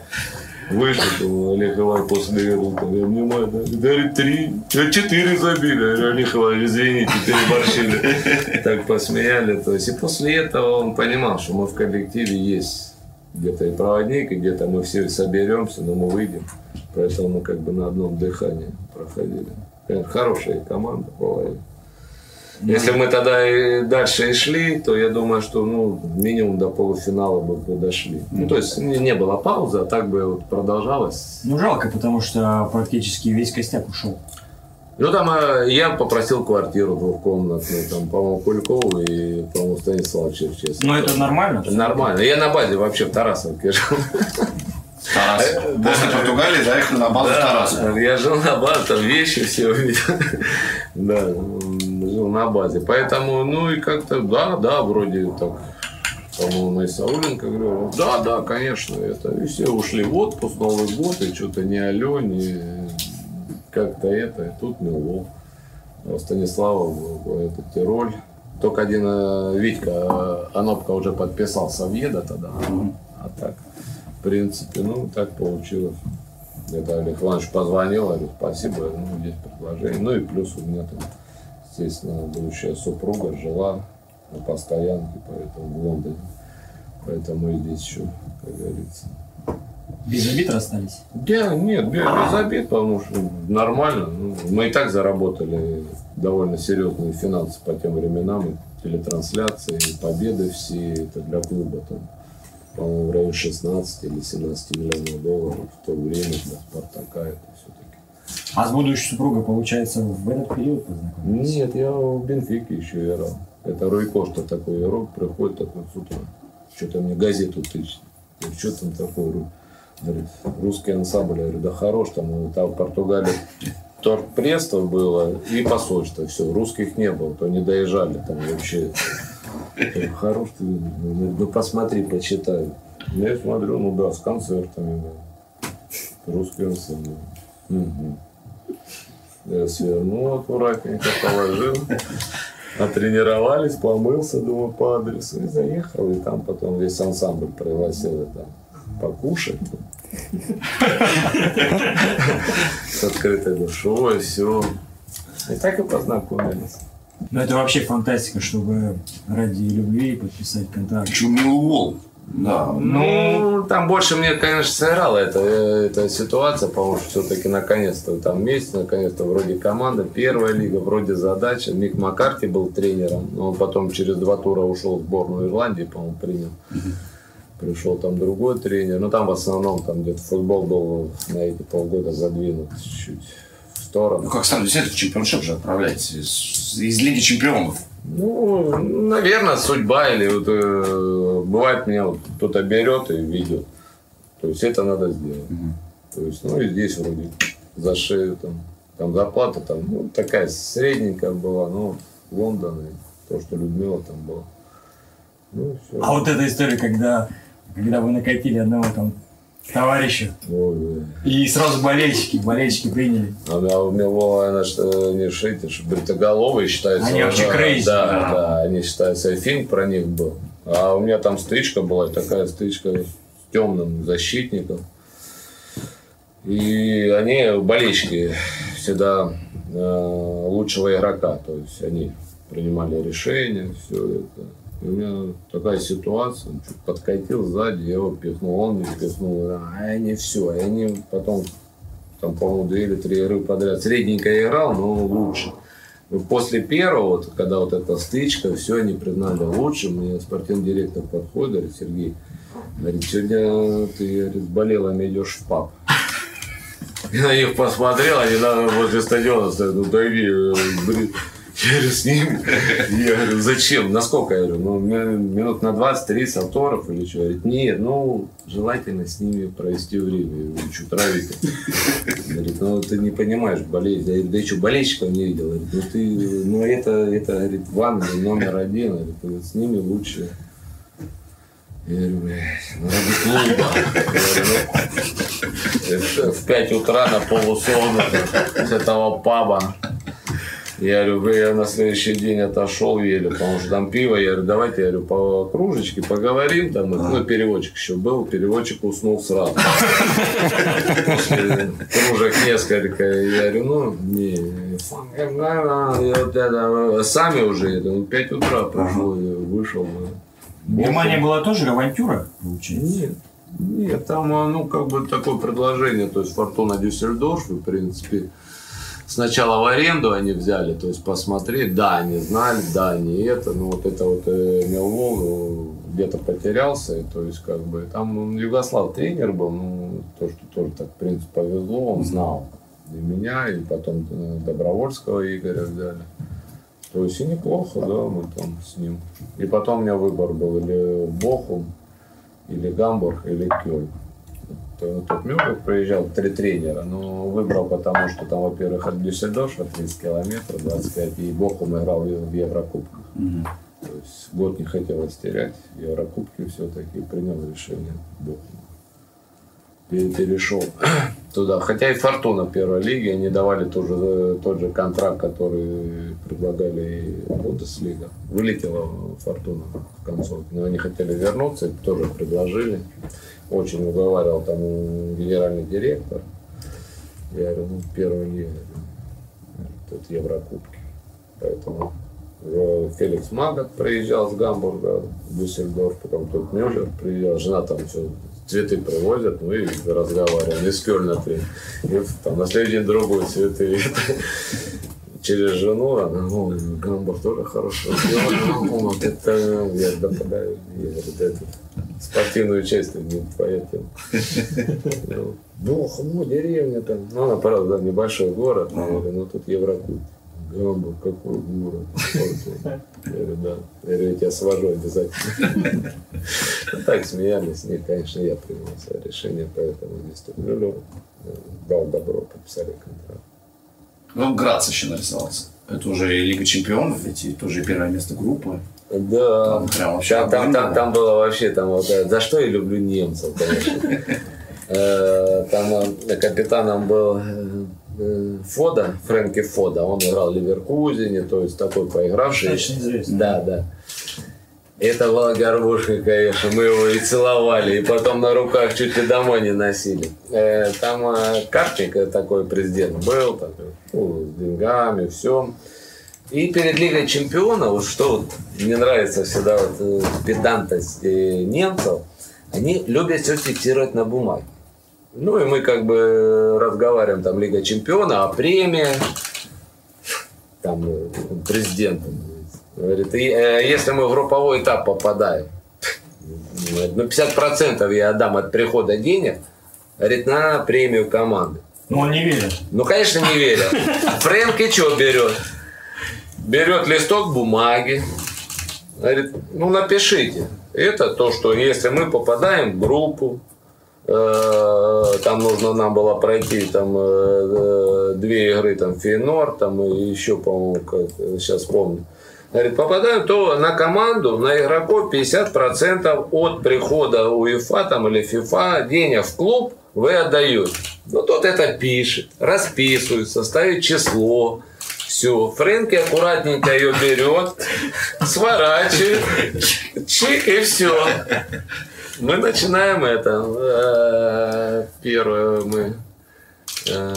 Вышел, Олег Иванович после внимаю, да, говорит, три, а четыре забили. Я говорю, Олег Иванович, извините, переборщили. Так посмеяли. То есть, и после этого он понимал, что мы в коллективе есть где-то и проводник, и где-то мы все соберемся, но мы выйдем. Поэтому мы как бы на одном дыхании проходили. Хорошая команда была. Если мы тогда и дальше и шли, то я думаю, что ну, минимум до полуфинала бы дошли. Ну, то есть не, не было паузы, а так бы вот продолжалось. Ну, жалко, потому что практически весь костяк ушел. Ну, там э, я попросил квартиру двухкомнатную, там, по-моему, Кулькову и, по-моему, Станислава Черчесова. Ну, это нормально? Нормально. Я на базе вообще в Тарасовке жил. Тарас. После Португалии заехали на базу в Тарасов. Я жил на базе, там вещи все увидел. Да, жил на базе. Поэтому, ну и как-то, да, да, вроде так, по-моему, и Сауленко говорил, да, да, конечно, это. И все ушли в отпуск, Новый год, и что-то не алё, не как-то это, и тут мело. А у Станислава был этот Тироль. Только один э, Витька, э, Анопка уже подписал Соведа тогда. А так, в принципе, ну, так получилось. Это Олег Иванович позвонил, говорю, спасибо, ну, есть предложение. Ну и плюс у меня там, естественно, будущая супруга жила на постоянке, поэтому в Лондоне. Поэтому и здесь еще, как говорится. Без обид расстались? Да, нет, без, без обид, потому что нормально. Ну, мы и так заработали довольно серьезные финансы по тем временам. И телетрансляции, и победы все, это для клуба там, по-моему, в районе 16 или 17 миллионов долларов в то время для Спартака это. А с будущей супругой, получается, в этот период познакомились? Нет, я в Бенфике еще играл. Это Руй Кошта такой игрок, приходит такой с утра. Что-то мне газету тычет. Что там такое? Говорит, русский ансамбль. Я говорю, да хорош, там, и там в Португалии торгпредство было и посольство. Все, русских не было, то не доезжали там вообще. Хорош ты, ну, ну посмотри, почитай. Я смотрю, ну да, с концертами. да. Русский ансамбль. Мгм. Я свернул аккуратненько, положил. Отренировались, помылся, думаю, по адресу. И заехал, и там потом весь ансамбль пригласил там покушать. С открытой душой, все. И так и познакомились. Ну, это вообще фантастика, чтобы ради любви подписать контракт. Почему Милуол? Да. Ну, там больше мне, конечно, сыграла эта, эта ситуация, потому что все-таки наконец-то там месяц, наконец-то вроде команда, первая лига, вроде задача. Мик Маккарти был тренером, но он потом через два тура ушел в сборную Ирландии, по-моему, принял. Пришел там другой тренер. Ну, там в основном там где-то футбол был на эти полгода задвинут чуть в сторону. Ну, как сам взять в чемпионшип же отправляете из Лиги Чемпионов. Ну, наверное, судьба или вот, э, бывает меня вот кто-то берет и ведет. То есть это надо сделать. То есть, ну и здесь вроде за шею там, там зарплата там, ну, такая средненькая была, ну, Лондон и то, что Людмила там была. Ну, все. А вот эта история, когда, когда вы накатили одного там товарища, и сразу болельщики, болельщики приняли. А у меня, у было, она что, не шейте, что бритоголовые считаются. Они вообще да, crazy, Да, да. да, они считаются, и фильм про них был. А у меня там стричка была, такая стричка с темным защитником. И они, болельщики, всегда э, лучшего игрока, то есть они принимали решения, все это. У меня такая ситуация, чуть подкатил сзади, я его пихнул, он меня пихнул, а они все, и они потом там, по-моему, две или три игры подряд. Средненько играл, но говорит, После первого, когда вот эта стычка, все они признали лучшим. Мне спортивный директор подходит, говорит, Сергей, говорит, сегодня ты говорит, с болелами идешь в паб. Я на них посмотрел, они на, возле стадиона стоят, ну блин. Я говорю, с ними. Я говорю, зачем? Насколько? Я говорю, ну, ми- минут на 20-30 авторов или что? Говорит, нет, ну, желательно с ними провести время. Я что травить Говорит, ну, ты не понимаешь болезнь. Да я что, болельщиков не видел? Говорит, ну, ты, ну, это, это, говорит, в Англии номер один. Говорит, с ними лучше. Я говорю, блядь, ну, ради клуба. В 5 утра на полусонных с этого паба. Я говорю, «Вы, я на следующий день отошел еле, потому что там пиво. Я говорю, давайте, я говорю, по кружечке поговорим. Там, ну, переводчик еще был, переводчик уснул сразу. Кружек несколько. Я говорю, ну, не, сами уже, это, ну, 5 утра прошло, я вышел. Германия была тоже авантюра, получается? Нет, нет, там, а, ну, как бы такое предложение, то есть Фортуна Дюссельдорф, в принципе, сначала в аренду они взяли, то есть посмотреть, да, они знали, да, не это, но вот это вот э, Мелвол ну, где-то потерялся, и, то есть как бы там ну, Югослав тренер был, ну, то, что тоже так, в принципе, повезло, он знал и меня, и потом э, Добровольского Игоря взяли. То есть и неплохо, да, мы там с ним. И потом у меня выбор был или Бохум, или Гамбург, или Кёльн. То- Тот Мюррей приезжал, три тренера, но выбрал потому, что там, во-первых, от Дюссельдорфа 30 километров, 25, и Бохум играл в Еврокубках. То есть год не хотелось терять, Еврокубки все-таки принял решение Бохум. Пере- Перешел туда. Хотя и Фортуна первой лиги, они давали тоже, тот же контракт, который предлагали Бундеслига. Вылетела Фортуна в концовке, но они хотели вернуться, и тоже предложили. Очень уговаривал там генеральный директор. Я говорю, ну, первый лига, тут Еврокубки. Поэтому э, Феликс Магат приезжал с Гамбурга в Дюссельдорф, потом тут Мюллер приезжал, жена там все цветы привозят, ну и разговариваем, из Кёльна ты. И там на следующий день другой цветы. Через жену, она, ну, Гамбург тоже хорошо сделали. Ну, вот это, я да, подаю, я говорю, это спортивную часть, не твоя тема. Ну, Бог, ну, деревня там. Ну, она, правда, да, небольшой город. Ну, тут Еврокуб. Гамбург, какой город. Я говорю, да. Я говорю, я тебя свожу обязательно. Ну, так смеялись. Нет, конечно, я принял свое решение, поэтому здесь тут Мюллер э, дал добро, подписали контракт. Ну, Грац еще нарисовался. Это уже и Лига Чемпионов, ведь и тоже и первое место группы. Да, Там прям вообще там, там, там, там было вообще, там вот, э, за что я люблю немцев, конечно. Э, Там э, капитаном был Фода, Фрэнки Фода, он играл в Ливеркузине, то есть такой поигравший. Достаточно известный. Да, да. Это была горбушка, конечно, мы его и целовали, и потом на руках чуть ли домой не носили. Э, Там э, Карпник э, такой президент был, такой, ну, с деньгами, все. И перед Лигой Чемпионов, что вот мне нравится всегда вот, э, педантность э, немцев, они любят все фиксировать на бумаге. Ну и мы как бы разговариваем, там Лига Чемпиона, а премия, там э, президент говорит, «И, э, если мы в групповой этап попадаем, ну 50% я отдам от прихода денег, говорит, на премию команды. Но он не верит. Ну, конечно, не верят. Фрэнки что берет? Берет листок бумаги. Говорит, ну напишите. Это то, что если мы попадаем в группу, э, там нужно нам было пройти там э, э, две игры, там Фейнор, там и еще, по-моему, как, сейчас помню. Говорит, попадаем, то на команду, на игроков 50% от прихода УЕФА там, или ФИФА денег в клуб вы отдаете. Ну, тот это пишет, расписывается, ставит число. Все. Фрэнки аккуратненько ее берет, сворачивает, чик и все. Мы начинаем это. э, Первое мы э,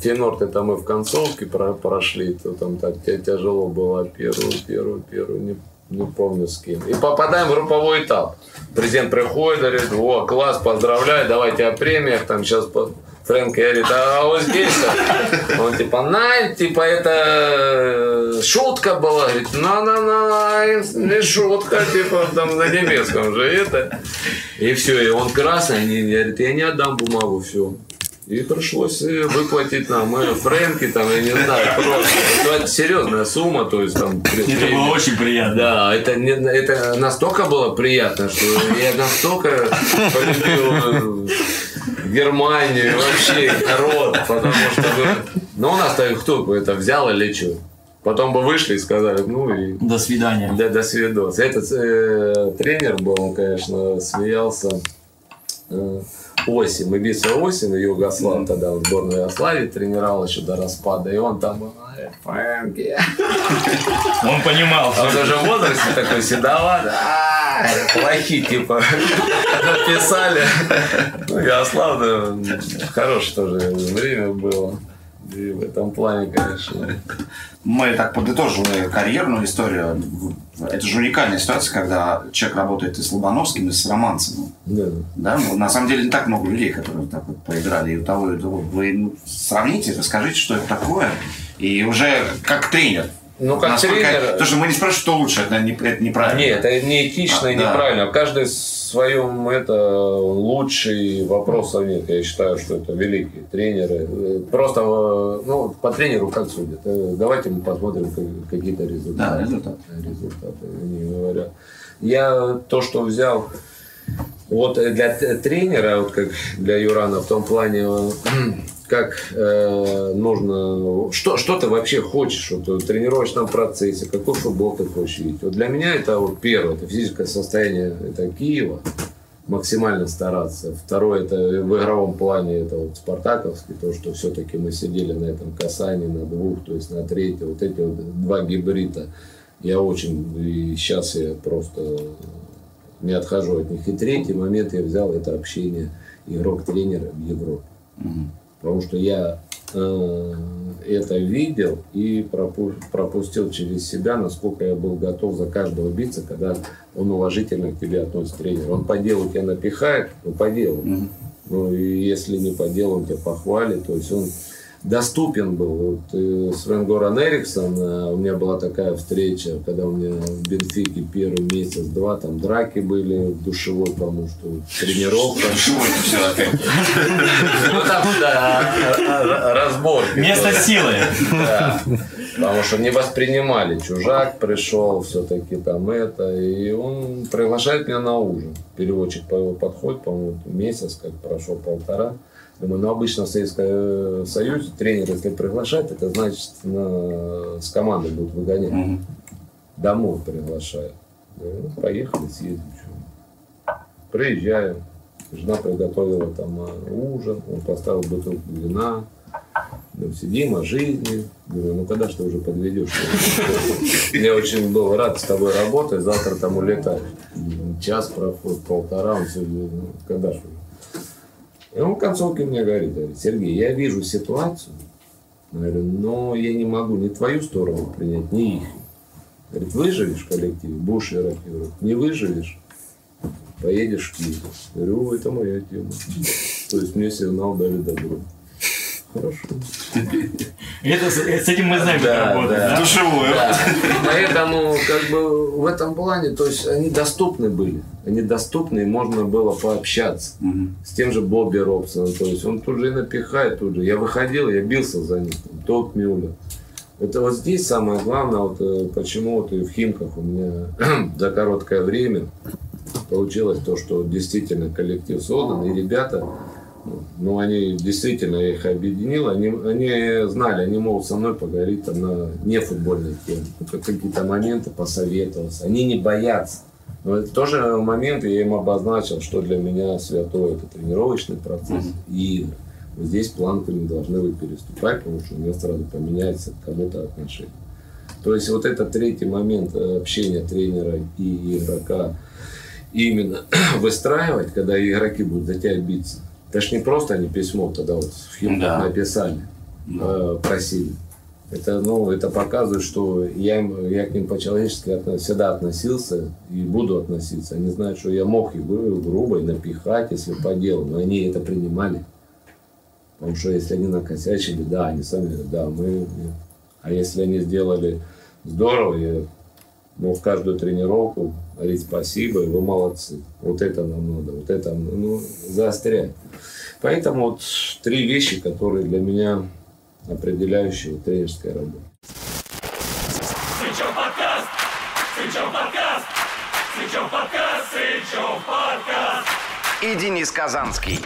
Фенорт это мы в концовке про- прошли, то там так тя- тяжело было первую, первую, первую, не, не помню с кем. И попадаем в групповой этап. Президент приходит, говорит, о, класс, поздравляю, давайте о премиях, там сейчас Фрэнк говорит, а вот здесь он типа, на, типа это э, шутка была, говорит, на, на, на, не шутка, типа там на немецком же это. И все, и он красный, они говорит, я не отдам бумагу, все. И пришлось э, выплатить нам мы Фрэнки, там, я не знаю, просто. Ну, это серьезная сумма, то есть там... Это было очень приятно. Да, это, не, это настолько было приятно, что я настолько полюбил э, Германию, вообще народ, потому что... Ну, у нас-то кто бы это взял или что? Потом бы вышли и сказали, ну и До свидания. да, до свидос. Этот э, тренер был, он, конечно, смеялся. Э, Осень, мы биться Осень, Югослав тогда в сборной Югославии тренировал еще до распада, и он там. Он понимал. А он уже в возрасте такой седоват. «А, Плохие, типа, написали. Ну, Ярослав, да, хорошее тоже время было. И в этом плане, конечно. Мы так подытожили карьерную историю. Это же уникальная ситуация, когда человек работает и с Лобановским, и с Романцевым. Да. Да? Ну, на самом деле не так много людей, которые так вот поиграли и у того, и у того. Вы ну, сравните, расскажите, что это такое. И уже как тренер, Ну, как Насколько- тренер... Потому что мы не спрашиваем, что лучше, это, не, это неправильно. Нет, это не этично и А, да. неправильно. Каждый своем это лучший вопросов нет. Я считаю, что это великие тренеры. Просто э, ну, по тренеру как судят. Э, Давайте мы посмотрим как- какие-то Да, результаты. результат. результаты, они говорят. Я то, что взял вот э, для тренера, вот как для Юрана, в том плане, как э, нужно, что, что ты вообще хочешь вот, в тренировочном процессе, какой футбол ты хочешь видеть. Вот для меня это вот первое, это физическое состояние это Киева, максимально стараться. Второе, это в игровом плане, это вот спартаковский, то, что все-таки мы сидели на этом касании, на двух, то есть на третьем, вот эти вот два гибрида. Я очень, и сейчас я просто не отхожу от них. И третий момент я взял, это общение игрок-тренера в Европе. Мгм. Потому что я э, это видел и пропу- пропустил через себя, насколько я был готов за каждого биться, когда он уважительно к тебе относится тренер. Он по делу тебя напихает, ну по делу. Мгм. Ну и если не по делу, он тебя похвалит. То есть он доступен был. Вот, э, Свен Горан Эриксон, э, у меня была такая встреча, когда у меня в Бенфике первый месяц-два, там драки были в душевой, потому что тренировка. Ну там, да, р- разборки. Место силы. Потому что не воспринимали. Чужак пришел, все-таки там это. И он приглашает меня на ужин. Переводчик по его подходит, по-моему, месяц, как прошел полтора. Думаю, ну обычно в Советском Союзе тренер, если приглашает, это значит на- с командой будут выгонять. Мгм. Домой приглашают. Ну, поехали, съездим. Приезжаем. Жена приготовила там а, ужин, он поставил бутылку вина. Ну, сидим о жизни. Говорю, ну когда ж ты уже подведешь? Я очень был рад с тобой работать. Завтра там улетать. Час проходит, полтора. Он все, ну, когда ж уже? И он в концовке мне говорит, говорит, Сергей, я вижу ситуацию. Говорю, но я не могу ни твою сторону принять, ни их. Говорит, выживешь в коллективе, будешь Европе. Не выживешь, поедешь в Киев. Говорю, это моя тема. То есть мне сигнал дали добро. Хорошо. Это, с с этим мы знаем, как Да, работать. да. да? Душевую. Да. Поэтому, как бы, в этом плане, то есть они доступны были. Они доступны, и можно было пообщаться. Мгм. С тем же Бобби Робсоном. То есть он тут же и напихает, тут же. Я выходил, я бился за них. Там, Тот Мюллер. Это вот здесь самое главное, вот, э, почему вот и в Химках у меня за короткое время получилось то, что действительно коллектив создан, и ребята, ну, они действительно, их объединил, они, они знали, они могут со мной поговорить там на нефутбольные темы, Ну, как- какие-то моменты посоветоваться, они не боятся. Но это тоже момент, я им обозначил, что для меня святое, это тренировочный процесс и игры. Вот здесь планку не должны вы переступать, потому что у меня сразу поменяется к кому-то отношение. То есть вот этот третий момент э, общения тренера и игрока именно выстраивать, когда игроки будут за тебя биться. Это ж не просто они письмо тогда вот в Да. написали, э, просили. Это, ну, это показывает, что я, им- я к ним по-человечески всегда относился и буду относиться. Они знают, что я мог гру- грубо и напихать, если по делу, но они это принимали. Потому что если они накосячили, да, они сами да, мы... А если они сделали здорово, я ну, в каждую тренировку говорить спасибо, вы молодцы. Вот это нам надо, вот это ну, заострять. Поэтому вот три вещи, которые для меня определяющие в тренерской работе. Сычев и Денис Казанский.